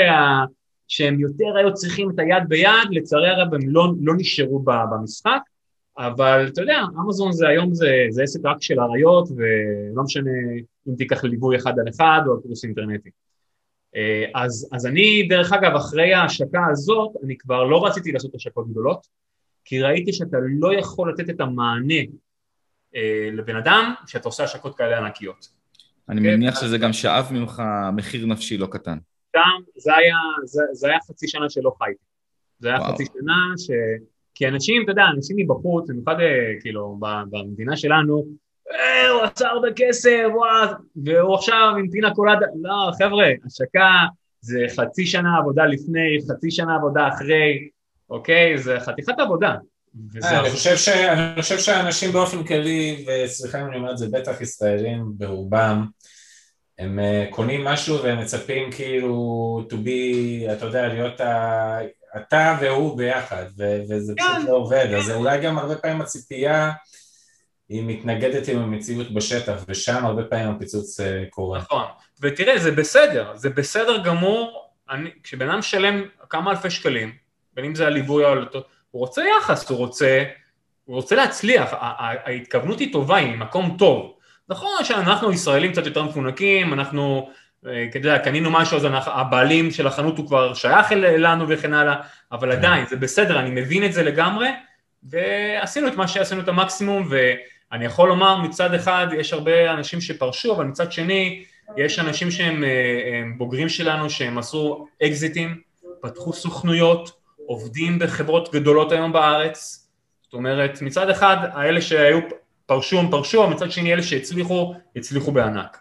שהם יותר היו צריכים את היד ביד, לצערי הרב הם לא, לא נשארו במשחק, אבל אתה יודע, אמזון זה היום זה, זה עסק רק של אריות, ולא משנה אם תיקח ליווי אחד על אחד או קורס אינטרנטי. אה, אז, אז אני, דרך אגב, אחרי ההשקה הזאת, אני כבר לא רציתי לעשות השקות גדולות, כי ראיתי שאתה לא יכול לתת את המענה אה, לבן אדם שאתה עושה השקות כאלה ענקיות. אני כן. מניח שזה גם שאב ממך מחיר נפשי לא קטן. שם זה היה, זה, זה היה חצי שנה שלא חייתי. זה היה וואו. חצי שנה ש... כי אנשים, אתה יודע, אנשים מבחוץ, במיוחד אה, כאילו במדינה שלנו, הוא עשה הרבה כסף, וואו, והוא עכשיו עם פינה קולדה, לא, חבר'ה, השקה זה חצי שנה עבודה לפני, חצי שנה עבודה אחרי, אוקיי? זה חתיכת עבודה. אה, אני חושב ש- אני חושב שהאנשים באופן כללי, וסליחה אם אני אומר את זה, בטח ישראלים ברובם, הם אה, קונים משהו והם מצפים כאילו to be, אתה יודע, להיות ה... אתה והוא ביחד, ו- וזה כן, פשוט לא עובד. אז אולי גם הרבה פעמים הציפייה היא מתנגדת עם המציאות בשטח, ושם הרבה פעמים הפיצוץ אה, קורה. נכון, ותראה, זה בסדר, זה בסדר גמור, אני, כשבן אדם משלם כמה אלפי שקלים, בין אם זה הליווי או על אותו, הוא רוצה יחס, הוא רוצה, הוא רוצה להצליח, ההתכוונות היא טובה, היא ממקום טוב. נכון שאנחנו ישראלים קצת יותר מפונקים, אנחנו, אה, אתה יודע, קנינו משהו, אז אנחנו, הבעלים של החנות הוא כבר שייך אל- לנו וכן הלאה, אבל עדיין, זה בסדר, אני מבין את זה לגמרי, ועשינו את מה שעשינו את המקסימום, ואני יכול לומר, מצד אחד יש הרבה אנשים שפרשו, אבל מצד שני, יש אנשים שהם אה, בוגרים שלנו, שהם עשו אקזיטים, פתחו סוכנויות, עובדים בחברות גדולות היום בארץ, זאת אומרת, מצד אחד, האלה שהיו פרשו הם פרשו, אבל מצד שני, אלה שהצליחו, הצליחו בענק.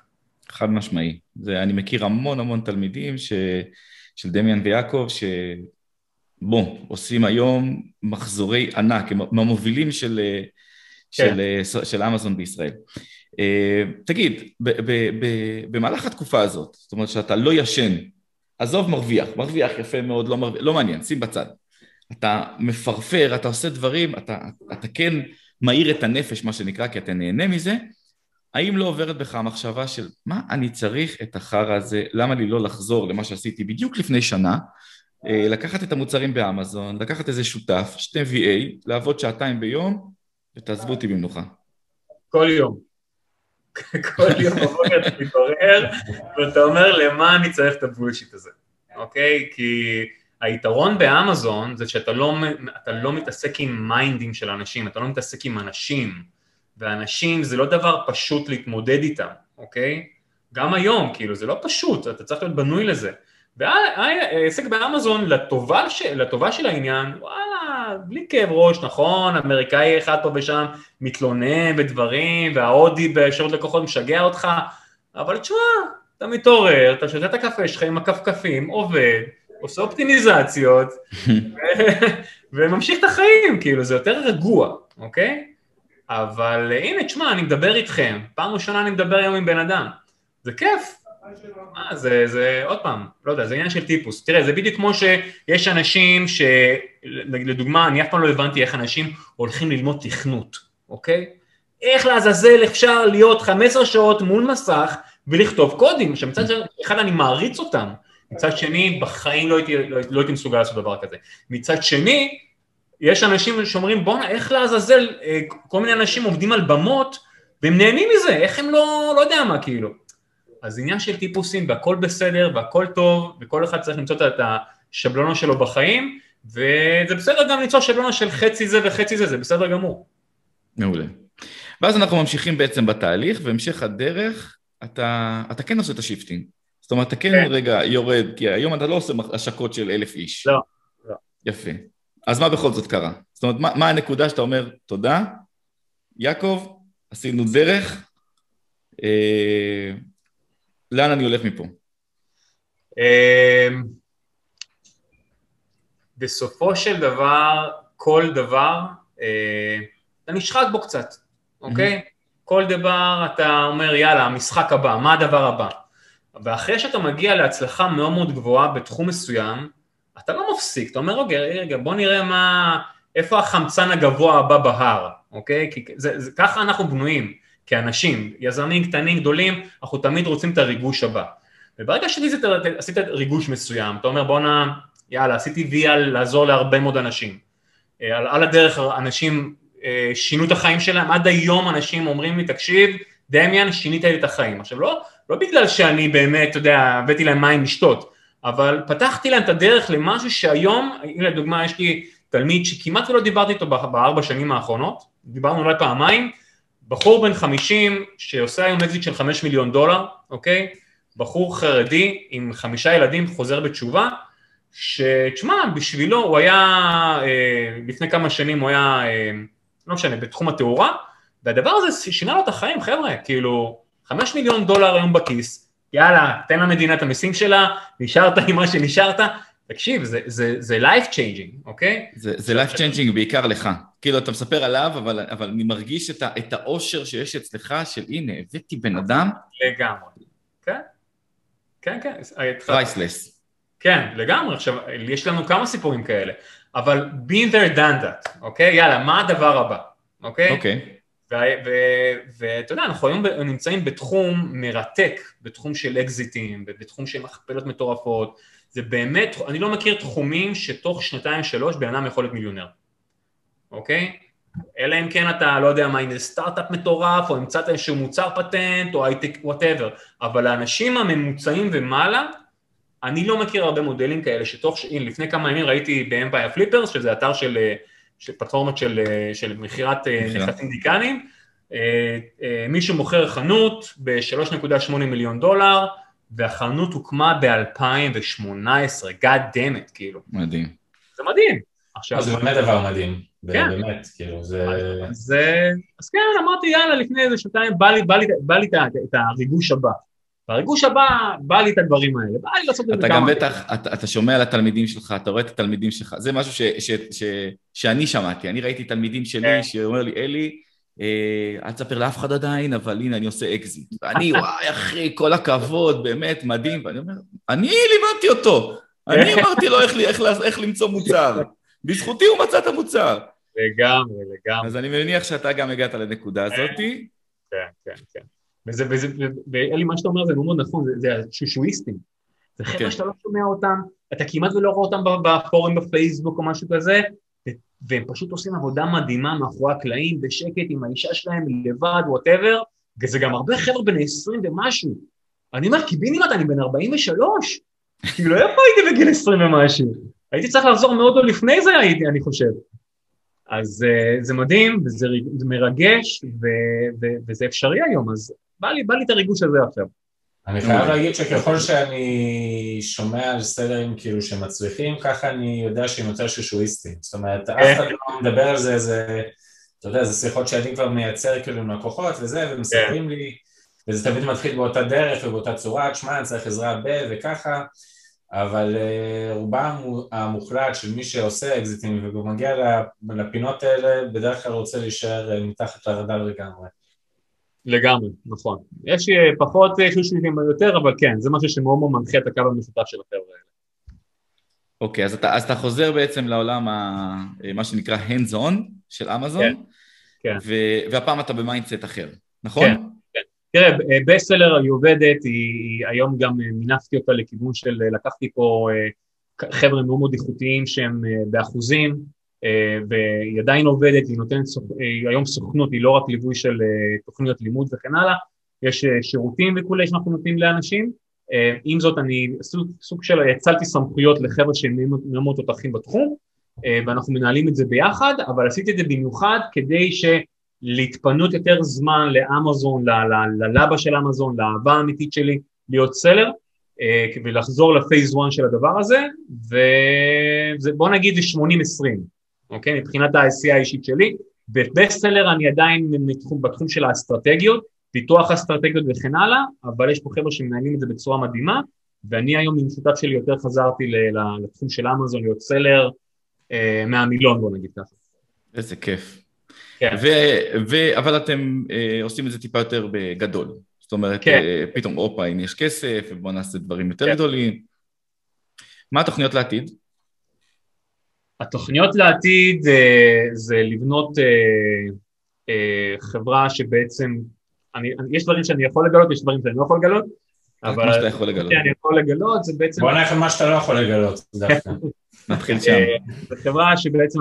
חד משמעי. זה, אני מכיר המון המון תלמידים ש, של דמיאן ויעקב, שבוא, עושים היום מחזורי ענק, הם מהמובילים של, אה, כן. של, של אמזון בישראל. אה, תגיד, ב, ב, ב, במהלך התקופה הזאת, זאת אומרת שאתה לא ישן, עזוב מרוויח, מרוויח יפה מאוד, לא, מרוויח, לא מעניין, שים בצד. אתה מפרפר, אתה עושה דברים, אתה, אתה כן מאיר את הנפש, מה שנקרא, כי אתה נהנה מזה, האם לא עוברת בך המחשבה של מה אני צריך את החרא הזה, למה לי לא לחזור למה שעשיתי בדיוק לפני שנה, אה, לקחת את המוצרים באמזון, לקחת איזה שותף, שתי VA, לעבוד שעתיים ביום, ותעזבו אותי במנוחה. כל יום. כל יום בבוקר אתה מתעורר, ואתה אומר, למה אני צריך את הבולשיט הזה, אוקיי? כי היתרון באמזון זה שאתה לא, לא מתעסק עם מיינדים של אנשים, אתה לא מתעסק עם אנשים, ואנשים זה לא דבר פשוט להתמודד איתם, אוקיי? גם היום, כאילו, זה לא פשוט, אתה צריך להיות בנוי לזה. והעסק באמזון, לטובה, ש... לטובה של העניין, וואלה, בלי כאב ראש, נכון, אמריקאי אחד פה ושם מתלונן בדברים, וההודי בשירות לקוחות משגע אותך, אבל תשמע, אתה מתעורר, אתה שותה את הקפה שלך עם הכפכפים, עובד, עושה אופטימיזציות, ו- וממשיך את החיים, כאילו, זה יותר רגוע, אוקיי? אבל הנה, תשמע, אני מדבר איתכם, פעם ראשונה אני מדבר היום עם בן אדם, זה כיף. מה, זה, זה, עוד פעם, לא יודע, זה עניין של טיפוס. תראה, זה בדיוק כמו שיש אנשים ש... לדוגמה, אני אף פעם לא הבנתי איך אנשים הולכים ללמוד תכנות, אוקיי? איך לעזאזל אפשר להיות 15 שעות מול מסך ולכתוב קודים, שמצד אחד אני מעריץ אותם, מצד שני בחיים לא הייתי, לא, לא הייתי מסוגל לעשות דבר כזה. מצד שני, יש אנשים שאומרים בואנה איך לעזאזל, אה, כל מיני אנשים עובדים על במות והם נהנים מזה, איך הם לא, לא יודע מה כאילו. אז עניין של טיפוסים והכל בסדר והכל טוב וכל אחד צריך למצוא את השבלונה שלו בחיים וזה בסדר גם למצוא שבלונה של חצי זה וחצי זה, זה בסדר גמור. מעולה. ואז אנחנו ממשיכים בעצם בתהליך, והמשך הדרך, אתה, אתה כן עושה את ה shifting. זאת אומרת, אתה כן, כן רגע יורד, כי היום אתה לא עושה השקות של אלף איש. לא, לא. יפה. אז מה בכל זאת קרה? זאת אומרת, מה, מה הנקודה שאתה אומר, תודה, יעקב, עשינו דרך, אה, לאן אני הולך מפה? אה, בסופו של דבר, כל דבר, אה, אתה נשחק בו קצת, אוקיי? Mm-hmm. כל דבר אתה אומר, יאללה, המשחק הבא, מה הדבר הבא? ואחרי שאתה מגיע להצלחה מאוד מאוד גבוהה בתחום מסוים, אתה לא מפסיק, אתה אומר, רגע, רגע, בוא נראה מה, איפה החמצן הגבוה הבא בהר, אוקיי? כי זה, זה, ככה אנחנו בנויים, כאנשים, יזמים קטנים, גדולים, אנחנו תמיד רוצים את הריגוש הבא. וברגע שעשית ריגוש מסוים, אתה אומר, בואנה, יאללה, עשיתי וי על לעזור להרבה מאוד אנשים. אה, על, על הדרך אנשים אה, שינו את החיים שלהם, עד היום אנשים אומרים לי, תקשיב, דמיאן, שינית לי את החיים. עכשיו, לא, לא בגלל שאני באמת, אתה יודע, הבאתי להם מים לשתות, אבל פתחתי להם את הדרך למשהו שהיום, הנה לדוגמה, יש לי תלמיד שכמעט לא דיברתי איתו בארבע שנים האחרונות, דיברנו אולי פעמיים, בחור בן חמישים שעושה היום אקזיט של חמש מיליון דולר, אוקיי? בחור חרדי עם חמישה ילדים חוזר בתשובה, שתשמע, בשבילו הוא היה, אה, לפני כמה שנים הוא היה, אה, לא משנה, בתחום התאורה, והדבר הזה שינה לו את החיים, חבר'ה, כאילו, חמש מיליון דולר היום בכיס, יאללה, תן למדינה את המיסים שלה, נשארת עם מה שנשארת, תקשיב, זה, זה, זה life changing, אוקיי? זה, זה life changing בעיקר לך. כאילו, אתה מספר עליו, אבל, אבל אני מרגיש את, את האושר שיש אצלך, של הנה, הבאתי בן אדם. לגמרי. כן, כן, כן. priceless. כן, לגמרי. עכשיו, יש לנו כמה סיפורים כאלה, אבל been there done that, אוקיי? יאללה, מה הדבר הבא, אוקיי? אוקיי. ואתה יודע, אנחנו היום נמצאים בתחום מרתק, בתחום של אקזיטים, בתחום של מכפלות מטורפות, זה באמת, אני לא מכיר תחומים שתוך שנתיים שלוש בן אדם יכול להיות מיליונר, אוקיי? אלא אם כן אתה, לא יודע מה, אם זה סטארט-אפ מטורף, או המצאת איזשהו מוצר פטנט, או הייטק, whatever, אבל האנשים הממוצעים ומעלה, אני לא מכיר הרבה מודלים כאלה שתוך, הנה לפני כמה ימים ראיתי ב Empire Flippers, שזה אתר של, של פלטפורמות של, של מכירת אה, נכסים דיגיטליים, אה, אה, מישהו מוכר חנות ב-3.8 מיליון דולר, והחנות הוקמה ב-2018, God damn it, כאילו. מדהים. זה מדהים. עכשיו... זה באמת דבר מדהים. כן. באמת, כאילו, זה... אז, אז כן, אמרתי, יאללה, לפני איזה שנתיים בא לי, בא לי, בא לי את הריגוש הבא. והריגוש הבא, בא לי את הדברים האלה, בא לי לעשות את זה כמה... אתה גם בטח, אתה, אתה שומע על התלמידים שלך, אתה רואה את התלמידים שלך, זה משהו ש, ש, ש, ש, שאני שמעתי, אני ראיתי תלמידים שלי כן. שאומר לי, אלי, אה, אל תספר לאף אחד עדיין, אבל הנה, אני עושה אקזיט. ואני, וואי, אחי, כל הכבוד, באמת, מדהים. ואני אומר, אני לימדתי אותו. אני אמרתי לו איך, איך, איך למצוא מוצר. בזכותי הוא מצא את המוצר. לגמרי, לגמרי. אז אני מניח שאתה גם הגעת לנקודה הזאת. כן, כן, כן. וזה, וזה, ואלי, מה שאתה אומר זה מאוד נכון, זה, זה השושואיסטים. זה חבר'ה כן. שאתה לא שומע אותם, אתה כמעט ולא רואה אותם בפורום בפייסבוק או משהו כזה, והם פשוט עושים עבודה מדהימה מאחורי הקלעים, בשקט, עם האישה שלהם, לבד, וואטאבר, וזה גם הרבה חבר'ה בני 20 ומשהו. אני אומר, קיבינימט, אני בן 43, כאילו איפה הייתי בגיל 20 ומשהו? הייתי צריך לחזור מאוד עוד לפני זה הייתי, אני חושב. אז uh, זה מדהים, וזה זה מרגש, ו, ו, וזה אפשרי היום, אז בא לי, בא לי את הריגוש הזה עכשיו. אני חייב להגיד שככל שאני שומע על סטלרים כאילו שמצליחים, ככה אני יודע שהם יותר שושואיסטים. זאת אומרת, אף אחד לא מדבר על זה, זה, אתה יודע, זה שיחות שאני כבר מייצר כאילו עם לקוחות וזה, ומספרים לי, וזה תמיד מתחיל באותה דרך ובאותה צורה, תשמע, אני צריך עזרה ב... וככה, אבל uh, רובם המוחלט של מי שעושה אקזיטים ומגיע לפינות האלה, בדרך כלל רוצה להישאר uh, מתחת לרדאר לגמרי. לגמרי, נכון. יש אה, פחות חישובים יותר, אבל כן, זה משהו שמאוד מאוד מנחה את הקו המשותף של החבר'ה האלה. אוקיי, אז אתה, אז אתה חוזר בעצם לעולם, ה, מה שנקרא hands on של אמזון, כן, כן. ו, והפעם אתה ב mindset אחר, נכון? כן, כן. תראה, ב seller היא עובדת, היא, היום גם מינפתי אותה לכיוון של, לקחתי פה חבר'ה מאוד מאוד איכותיים שהם באחוזים, והיא עדיין עובדת, היא נותנת היא היום סוכנות, היא לא רק ליווי של תוכניות לימוד וכן הלאה, יש שירותים וכולי שאנחנו נותנים לאנשים, עם זאת אני סוג, של הצלתי סמכויות לחבר'ה שהם מאוד תותחים בתחום, ואנחנו מנהלים את זה ביחד, אבל עשיתי את זה במיוחד כדי ש... להתפנות יותר זמן לאמזון, ללבה של אמזון, לאהבה האמיתית שלי להיות סלר, אה, ולחזור לפייס 1 של הדבר הזה, ובוא נגיד זה 80-20, אוקיי? מבחינת העשייה האישית שלי. בבסט סלר אני עדיין מתחום, בתחום של האסטרטגיות, פיתוח אסטרטגיות וכן הלאה, אבל יש פה חבר'ה שמנהלים את זה בצורה מדהימה, ואני היום עם שותף שלי יותר חזרתי לתחום של אמזון, להיות סלר אה, מהמילון בוא נגיד ככה. איזה כיף. כן. ו- ו- אבל אתם אה, עושים את זה טיפה יותר בגדול. זאת אומרת, כן. אה, פתאום, הופה, הנה יש כסף, ובואו נעשה דברים יותר כן. גדולים. מה התוכניות לעתיד? התוכניות לעתיד אה, זה לבנות אה, אה, חברה שבעצם, אני, יש דברים שאני יכול לגלות, יש דברים שאני לא יכול לגלות, אבל... מה שאתה יכול לגלות. שאני יכול לגלות זה בעצם... בוא נלך על מה שאתה לא יכול לגלות, דווקא. נתחיל שם. זו חברה שבעצם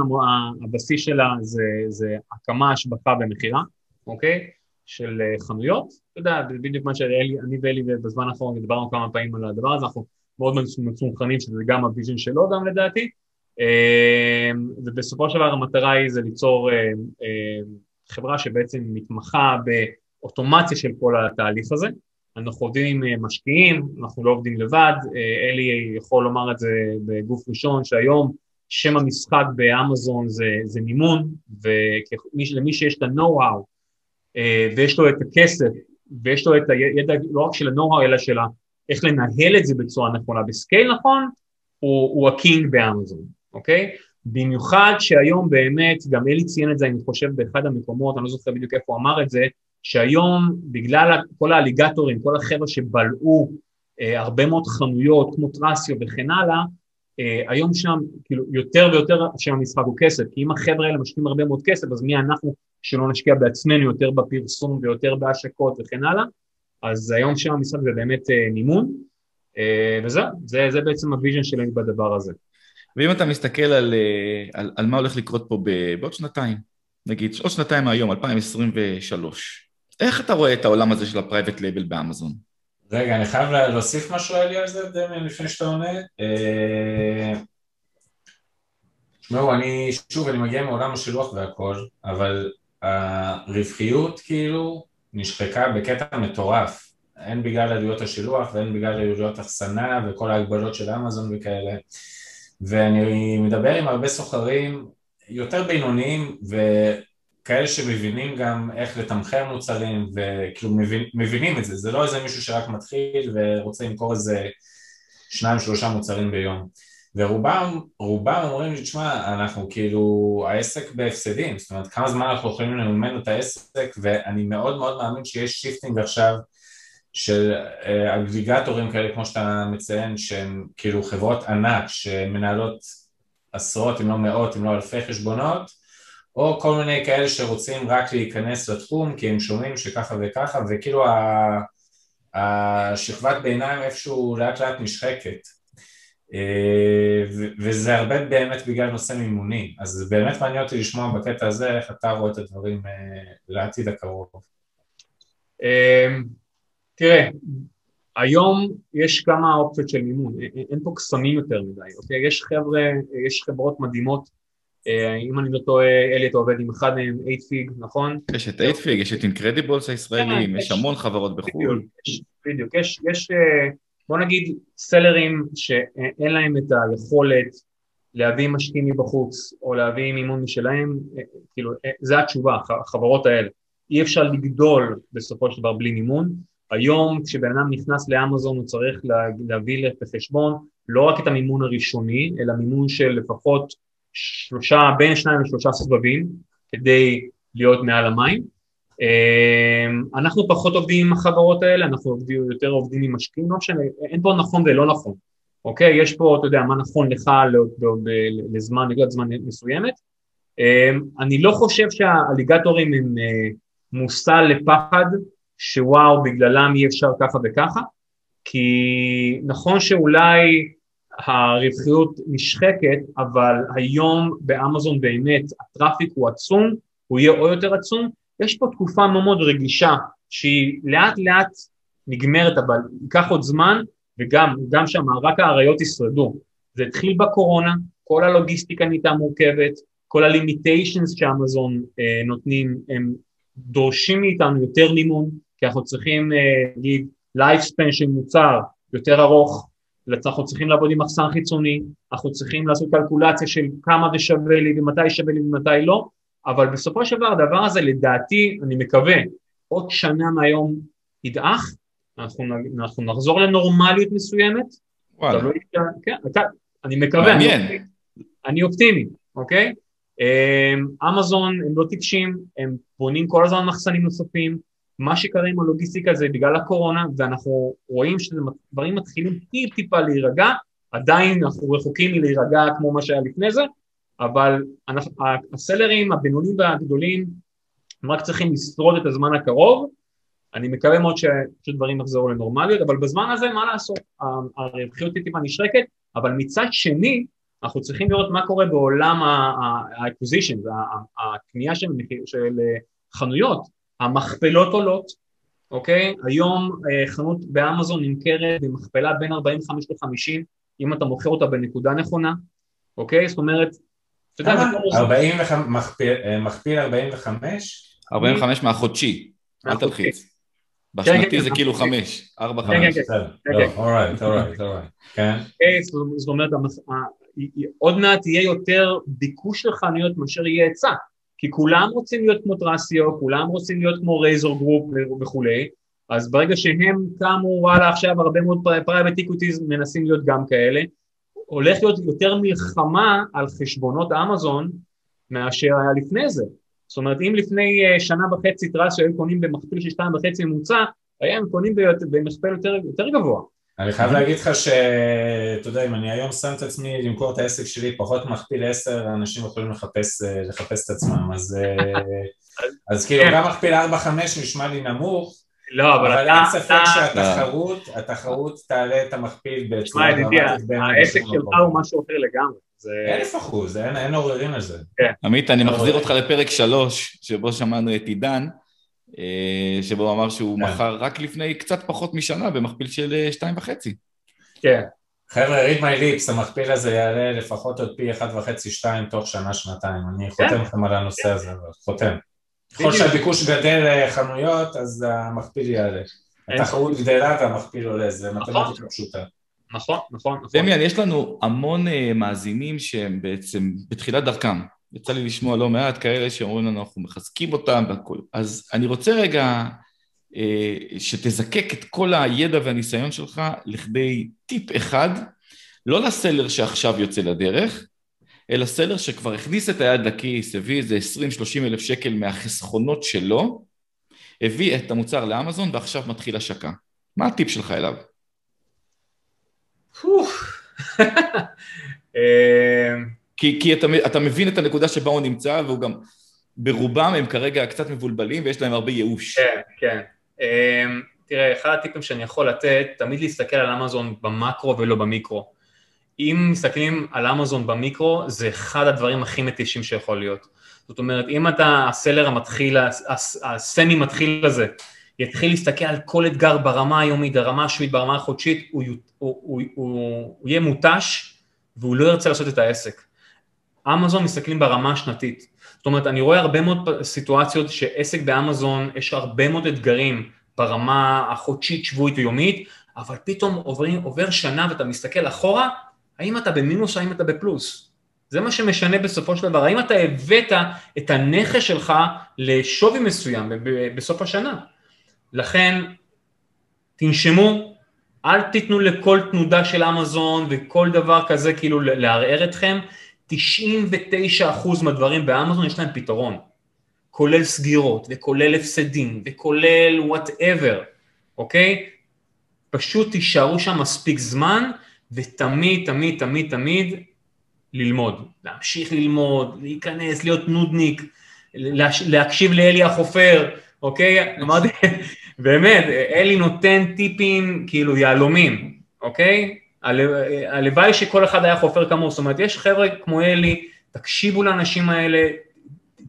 הבסיס שלה זה, זה הקמה, השבחה ומכירה, אוקיי? של אה, חנויות. אתה יודע, בדיוק מה שאני ואלי בזמן האחרון דיברנו כמה פעמים על הדבר הזה, אנחנו מאוד מסונכרנים שזה גם ה vision שלו גם לדעתי. אה, ובסופו של דבר המטרה היא זה ליצור אה, חברה שבעצם מתמחה באוטומציה של כל התהליך הזה. אנחנו עובדים עם משקיעים, אנחנו לא עובדים לבד, אלי יכול לומר את זה בגוף ראשון, שהיום שם המשחק באמזון זה, זה מימון, ולמי שיש את ה-know-how ויש לו את הכסף ויש לו את הידע לא רק של ה-know-how אלא של איך לנהל את זה בצורה נכונה, בסקייל נכון, הוא, הוא הקינג באמזון, אוקיי? במיוחד שהיום באמת, גם אלי ציין את זה, אני חושב, באחד המקומות, אני לא זוכר בדיוק איפה הוא אמר את זה, שהיום בגלל כל האליגטורים, כל החבר'ה שבלעו אה, הרבה מאוד חנויות כמו טרסיו וכן הלאה, אה, היום שם כאילו יותר ויותר שם המשחק הוא כסף, כי אם החבר'ה האלה משקיעים הרבה מאוד כסף, אז מי אנחנו שלא נשקיע בעצמנו יותר בפרסום ויותר בהשקות וכן הלאה, אז היום שם המשחק זה באמת אה, מימון, אה, וזהו, זה, זה בעצם ה vision שלנו בדבר הזה. ואם אתה מסתכל על, אה, על, על מה הולך לקרות פה בעוד שנתיים, נגיד עוד שנתיים מהיום, 2023, איך אתה רואה את העולם הזה של ה private label באמזון? רגע, אני חייב להוסיף משהו אלי על זה, דמיאן, לפני שאתה עונה. תשמעו, אני, שוב, אני מגיע מעולם השילוח והכל, אבל הרווחיות כאילו נשחקה בקטע מטורף. הן בגלל עלויות השילוח והן בגלל עלויות אחסנה וכל ההגבלות של אמזון וכאלה. ואני מדבר עם הרבה סוחרים יותר בינוניים ו... כאלה שמבינים גם איך לתמחר מוצרים וכאילו מבין, מבינים את זה, זה לא איזה מישהו שרק מתחיל ורוצה למכור איזה שניים שלושה מוצרים ביום. ורובם רובם אומרים לי, תשמע, אנחנו כאילו, העסק בהפסדים, זאת אומרת כמה זמן אנחנו יכולים לממן את העסק? ואני מאוד מאוד מאמין שיש shifting עכשיו של אה, אגריגטורים כאלה כמו שאתה מציין שהם כאילו חברות ענק שמנהלות עשרות אם לא מאות אם לא אלפי חשבונות או כל מיני כאלה שרוצים רק להיכנס לתחום כי הם שומעים שככה וככה וכאילו השכבת ביניים איפשהו לאט לאט נשחקת. אה, וזה הרבה באמת בגלל נושא מימוני. אז זה באמת מעניין אותי לשמוע בקטע הזה איך אתה רואה את הדברים אה, לעתיד הקרוב. אמ, תראה, היום יש כמה אופציות של מימון, אין פה קסמים יותר מדי, אוקיי? יש חבר'ה, יש חברות מדהימות אה, אם אני לא טועה, אלי אתה עובד עם אחד מהם, 8פיג, נכון? יש את 8פיג, יש את אינקרדיבולס הישראלים, יש המון חברות בחו"ל. בדיוק, יש, אה, בוא נגיד סלרים שאין להם את היכולת להביא משקיעים מבחוץ, או להביא מימון משלהם, אה, כאילו, זה התשובה, החברות האלה. אי אפשר לגדול בסופו של דבר בלי מימון. היום כשבן אדם נכנס לאמזון הוא צריך להביא לחשבון לא רק את המימון הראשוני, אלא מימון של לפחות שלושה, בין שניים לשלושה סבבים כדי להיות מעל המים. אמ, אנחנו פחות עובדים עם החברות האלה, אנחנו עובדים, יותר עובדים עם משקיעים, לא משנה, אין פה נכון ולא נכון, אוקיי? יש פה, אתה יודע, מה נכון לך לזמן, נקודת זמן מסוימת. אמ, אני לא חושב שהאליגטורים הם אה, מושא לפחד שוואו, בגללם אי אפשר ככה וככה, כי נכון שאולי הרווחיות נשחקת, אבל היום באמזון באמת הטראפיק הוא עצום, הוא יהיה עוד יותר עצום, יש פה תקופה מאוד מאוד רגישה שהיא לאט לאט נגמרת, אבל ייקח עוד זמן, וגם גם שם רק האריות ישרדו. זה התחיל בקורונה, כל הלוגיסטיקה נהייתה מורכבת, כל הלימיטיישנס שאמזון אה, נותנים, הם דורשים מאיתנו יותר מימון, כי אנחנו צריכים, אה, נגיד, לייפספן של מוצר יותר ארוך, אנחנו צריכים לעבוד עם מחסן חיצוני, אנחנו צריכים לעשות קלקולציה של כמה זה שווה לי ומתי שווה לי ומתי לא, אבל בסופו של דבר הדבר הזה לדעתי, אני מקווה, עוד שנה מהיום ידעך, אנחנו, אנחנו נחזור לנורמליות מסוימת. וואלה. לא, כן, אתה, אני מקווה, אני. אני אופטימי, אוקיי? אמ, אמזון הם לא טיפשים, הם בונים כל הזמן מחסנים נוספים, מה שקרה עם הלוגיסטיקה זה בגלל הקורונה, ואנחנו רואים שדברים מתחילים טיפ טיפה להירגע, עדיין אנחנו רחוקים מלהירגע כמו מה שהיה לפני זה, אבל הסלרים הבינוניים והגדולים הם רק צריכים לשרוד את הזמן הקרוב, אני מקווה מאוד שדברים יחזרו לנורמליות, אבל בזמן הזה מה לעשות, הרווחיות היא טיפה נשרקת, אבל מצד שני אנחנו צריכים לראות מה קורה בעולם ה-acquisition, הקנייה של חנויות, המכפלות עולות, אוקיי? היום אה, חנות באמזון נמכרת במכפלה בין 45 ל-50, אם אתה מוכר אותה בנקודה נכונה, אוקיי? זאת אומרת, אתה יודע, מכפיל 45? 45 מהחודשי, אל תלחיץ. בשנתי זה כאילו חמש, ארבע חמש. אורייט, אורייט, אורייט. כן. זאת אומרת, עוד מעט יהיה יותר ביקוש של חנויות מאשר יהיה היצע. כי כולם רוצים להיות כמו Thrasio, כולם רוצים להיות כמו Razor Group וכולי, אז ברגע שהם קמו, וואלה עכשיו הרבה מאוד private equities מנסים להיות גם כאלה, הולך להיות יותר מלחמה על חשבונות אמזון מאשר היה לפני זה. זאת אומרת, אם לפני אה, שנה וחצי Thrasio היו קונים במכפיל של שתיים וחצי ממוצע, היום הם קונים במכפיל יותר, יותר גבוה. אני חייב להגיד לך שאתה יודע, אם אני היום שם את עצמי למכור את העסק שלי פחות מכפיל עשר, אנשים יכולים לחפש, אה, לחפש את עצמם, אז, אה, אז כאילו גם מכפיל ארבע חמש נשמע לי נמוך, לא, אבל אבל אתה... אין ספק אתה- שהתחרות, התחרות תעלה את המכפיל בצורה תשמע, ידידי, דרמטית בין העסק שלך. הוא משהו אחר לגמרי. זה... אלף אחוז, אין אין עוררין על זה. עמית, אני מחזיר אותך לפרק שלוש, שבו שמענו את עידן, שבו הוא אמר שהוא כן. מכר רק לפני קצת פחות משנה במכפיל של אה, שתיים וחצי. כן. חבר'ה, read my lips, המכפיל הזה יעלה לפחות עוד פי אחד וחצי, שתיים תוך שנה-שנתיים. אני חותם לכם על הנושא הזה, אבל חותם. ככל. שהביקוש גדל לחנויות, אז המכפיל יעלה. התחרות גדלה והמכפיל עולה, זה מתמטיקה פשוטה. נכון, נכון, נכון. דמיאן, יש לנו המון אה, מאזינים שהם בעצם בתחילת דרכם. יצא לי לשמוע לא מעט כאלה שאומרים לנו, אנחנו מחזקים אותם והכול. אז אני רוצה רגע אה, שתזקק את כל הידע והניסיון שלך לכדי טיפ אחד, לא לסלר שעכשיו יוצא לדרך, אלא סלר שכבר הכניס את היד לכיס, הביא איזה 20-30 אלף שקל מהחסכונות שלו, הביא את המוצר לאמזון ועכשיו מתחיל השקה. מה הטיפ שלך אליו? כי, כי אתה, אתה מבין את הנקודה שבה הוא נמצא, והוא גם, ברובם הם כרגע קצת מבולבלים ויש להם הרבה ייאוש. כן, כן. אמ, תראה, אחד הטיפים שאני יכול לתת, תמיד להסתכל על אמזון במקרו ולא במיקרו. אם מסתכלים על אמזון במיקרו, זה אחד הדברים הכי מתישים שיכול להיות. זאת אומרת, אם אתה, הסלר המתחיל, הס- הסמי מתחיל הזה, יתחיל להסתכל על כל אתגר ברמה היומית, ברמה השבועית, ברמה החודשית, הוא, הוא, הוא, הוא, הוא יהיה מותש והוא לא ירצה לעשות את העסק. אמזון מסתכלים ברמה השנתית. זאת אומרת, אני רואה הרבה מאוד סיטואציות שעסק באמזון, יש הרבה מאוד אתגרים ברמה החודשית, שבועית ויומית, אבל פתאום עוברים, עובר שנה ואתה מסתכל אחורה, האם אתה במינוס או האם אתה בפלוס? זה מה שמשנה בסופו של דבר, האם אתה הבאת את הנכס שלך לשווי מסוים בסוף השנה. לכן, תנשמו, אל תיתנו לכל תנודה של אמזון וכל דבר כזה כאילו לערער אתכם, 99% מהדברים באמזון יש להם פתרון, כולל סגירות וכולל הפסדים וכולל whatever, אוקיי? פשוט תישארו שם מספיק זמן ותמיד, תמיד, תמיד, תמיד ללמוד, להמשיך ללמוד, להיכנס, להיות נודניק, להקשיב לאלי החופר, אוקיי? אמרתי, באמת, אלי נותן טיפים כאילו יהלומים, אוקיי? הלוואי שכל אחד היה חופר כמוהו, זאת אומרת, יש חבר'ה כמו אלי, תקשיבו לאנשים האלה,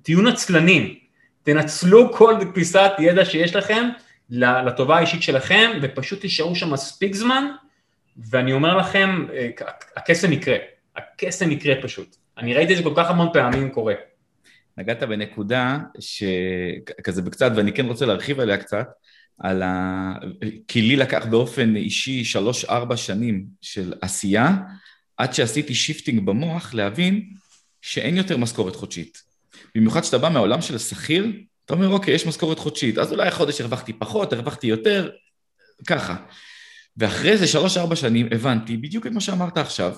תהיו נצלנים, תנצלו כל פיסת ידע שיש לכם לטובה האישית שלכם, ופשוט תישארו שם מספיק זמן, ואני אומר לכם, אה, הקסם יקרה, הקסם יקרה פשוט. אני ראיתי את זה כל כך המון פעמים קורה. נגעת בנקודה שכזה בקצת, ואני כן רוצה להרחיב עליה קצת, על ה... כי לי לקח באופן אישי שלוש-ארבע שנים של עשייה, עד שעשיתי shifting במוח להבין שאין יותר משכורת חודשית. במיוחד כשאתה בא מהעולם של השכיר, אתה אומר, אוקיי, יש משכורת חודשית, אז אולי החודש הרווחתי פחות, הרווחתי יותר, ככה. ואחרי זה שלוש-ארבע שנים הבנתי בדיוק את מה שאמרת עכשיו,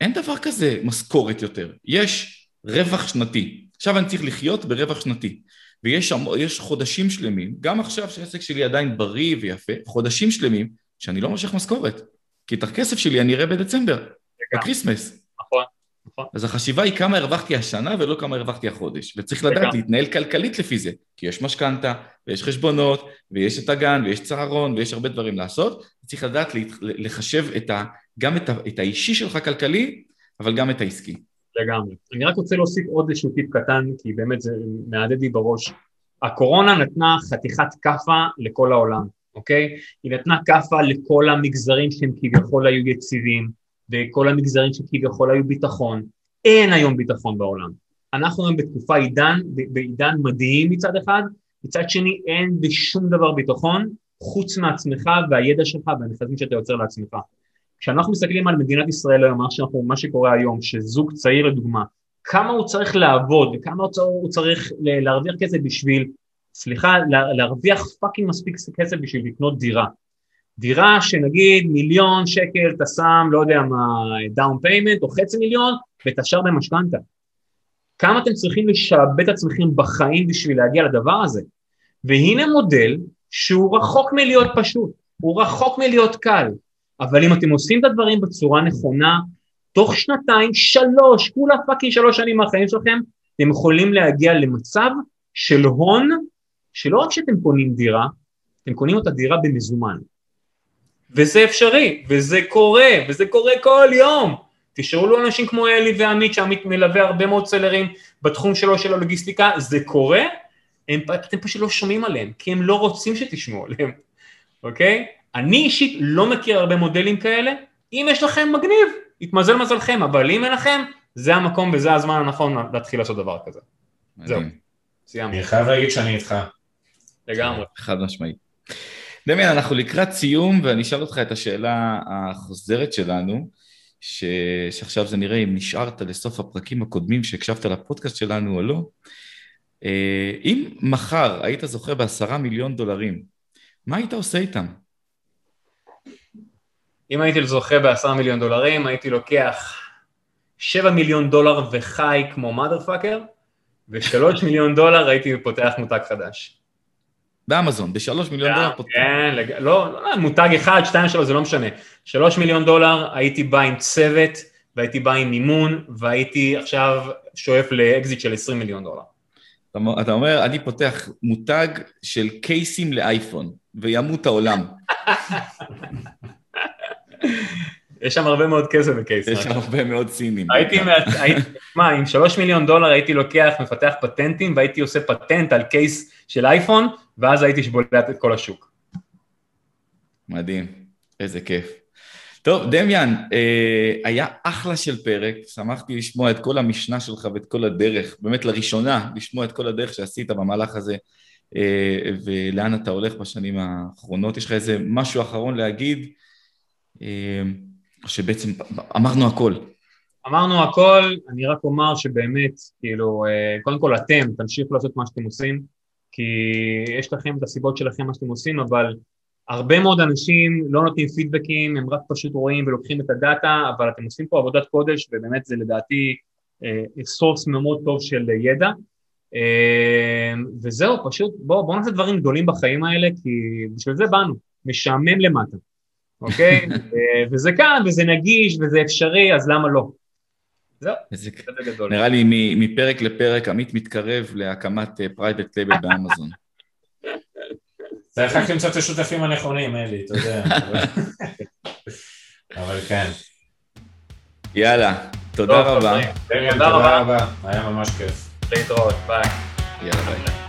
אין דבר כזה משכורת יותר, יש רווח שנתי. עכשיו אני צריך לחיות ברווח שנתי. ויש חודשים שלמים, גם עכשיו שהעסק שלי עדיין בריא ויפה, חודשים שלמים שאני לא מושך משכורת. כי את הכסף שלי אני אראה בדצמבר, ב Christmas. נכון, נכון. אז החשיבה היא כמה הרווחתי השנה ולא כמה הרווחתי החודש. וצריך לדעת להתנהל כלכלית לפי זה. כי יש משכנתא, ויש חשבונות, ויש את הגן, ויש צהרון, ויש הרבה דברים לעשות. צריך לדעת לחשב את ה, גם את, ה, את האישי שלך כלכלי, אבל גם את העסקי. לגמרי. אני רק רוצה להוסיף עוד איזשהו טיפ קטן, כי באמת זה מהדהד לי בראש. הקורונה נתנה חתיכת כאפה לכל העולם, אוקיי? היא נתנה כאפה לכל המגזרים שהם כביכול היו יציבים, וכל המגזרים שכביכול היו ביטחון. אין היום ביטחון בעולם. אנחנו היום בתקופה עידן, בעידן מדהים מצד אחד, מצד שני אין בשום דבר ביטחון, חוץ מעצמך והידע שלך והנכסים שאתה יוצר לעצמך. כשאנחנו מסתכלים על מדינת ישראל היום, שאנחנו, מה שקורה היום, שזוג צעיר לדוגמה, כמה הוא צריך לעבוד וכמה הוא צריך להרוויח כסף בשביל, סליחה, להרוויח fucking מספיק כסף בשביל לקנות דירה. דירה שנגיד מיליון שקל אתה שם, לא יודע מה, down payment או חצי מיליון ואתה שאר במשכנתא. כמה אתם צריכים לשעבד את עצמכם בחיים בשביל להגיע לדבר הזה? והנה מודל שהוא רחוק מלהיות פשוט, הוא רחוק מלהיות קל. אבל אם אתם עושים את הדברים בצורה נכונה, תוך שנתיים, שלוש, כולה fucking שלוש שנים מהחיים שלכם, אתם יכולים להגיע למצב של הון, שלא רק שאתם קונים דירה, אתם קונים אותה דירה במזומן. וזה אפשרי, וזה קורה, וזה קורה כל יום. תשאלו אנשים כמו אלי ועמית, שעמית מלווה הרבה מאוד סלרים בתחום שלו של הלוגיסטיקה, זה קורה, הם, אתם פשוט לא שומעים עליהם, כי הם לא רוצים שתשמעו עליהם, אוקיי? אני אישית לא מכיר הרבה מודלים כאלה, אם יש לכם מגניב, יתמזל מזלכם, אבל אם אין לכם, זה המקום וזה הזמן הנכון להתחיל לעשות דבר כזה. זהו, סיימנו. אני חייב להגיד שאני איתך. לגמרי. חד משמעית. דמיין, אנחנו לקראת סיום, ואני אשאל אותך את השאלה החוזרת שלנו, ש... שעכשיו זה נראה אם נשארת לסוף הפרקים הקודמים שהקשבת לפודקאסט שלנו או לא. אה, אם מחר היית זוכה בעשרה מיליון דולרים, מה היית עושה איתם? אם הייתי זוכה בעשרה מיליון דולרים, הייתי לוקח שבע מיליון דולר וחי כמו mother fucker, ושלוש מיליון דולר הייתי פותח מותג חדש. באמזון, בשלוש מיליון דולר פותח. כן, לג... לא, לא, מותג אחד, שתיים, שלוש, זה לא משנה. שלוש מיליון דולר, הייתי בא עם צוות, והייתי בא עם מימון, והייתי עכשיו שואף לאקזיט של עשרים מיליון דולר. אתה אומר, אני פותח מותג של קייסים לאייפון, וימות העולם. יש שם הרבה מאוד כסף ב case. יש שם הרבה מאוד סינים. הייתי, מה, עם שלוש מיליון דולר הייתי לוקח, מפתח פטנטים, והייתי עושה פטנט על case של אייפון, ואז הייתי שבולט את כל השוק. מדהים, איזה כיף. טוב, דמיאן, אה, היה אחלה של פרק, שמחתי לשמוע את כל המשנה שלך ואת כל הדרך, באמת לראשונה, לשמוע את כל הדרך שעשית במהלך הזה, אה, ולאן אתה הולך בשנים האחרונות. יש לך איזה משהו אחרון להגיד? אמ, שבעצם אמרנו הכל. אמרנו הכל, אני רק אומר שבאמת, כאילו, אה, קודם כל אתם תמשיכו לעשות מה שאתם עושים, כי יש לכם את הסיבות שלכם מה שאתם עושים, אבל הרבה מאוד אנשים לא נותנים פידבקים, הם רק פשוט רואים ולוקחים את ה data, אבל אתם עושים פה עבודת קודש, ובאמת זה לדעתי source אה, מאוד טוב של ידע. אה, וזהו, פשוט בואו בוא נעשה דברים גדולים בחיים האלה, כי בשביל זה באנו, משעמם למטה. אוקיי? וזה כאן, וזה נגיש, וזה אפשרי, אז למה לא? זהו, זה גדול. נראה לי מפרק לפרק עמית מתקרב להקמת private אה, לייבל באמזון. צריך רק למצוא את השותפים הנכונים, אלי, אתה יודע. אבל כן. יאללה, תודה רבה. תודה רבה. היה ממש כיף. להתראות, ביי. יאללה ביי.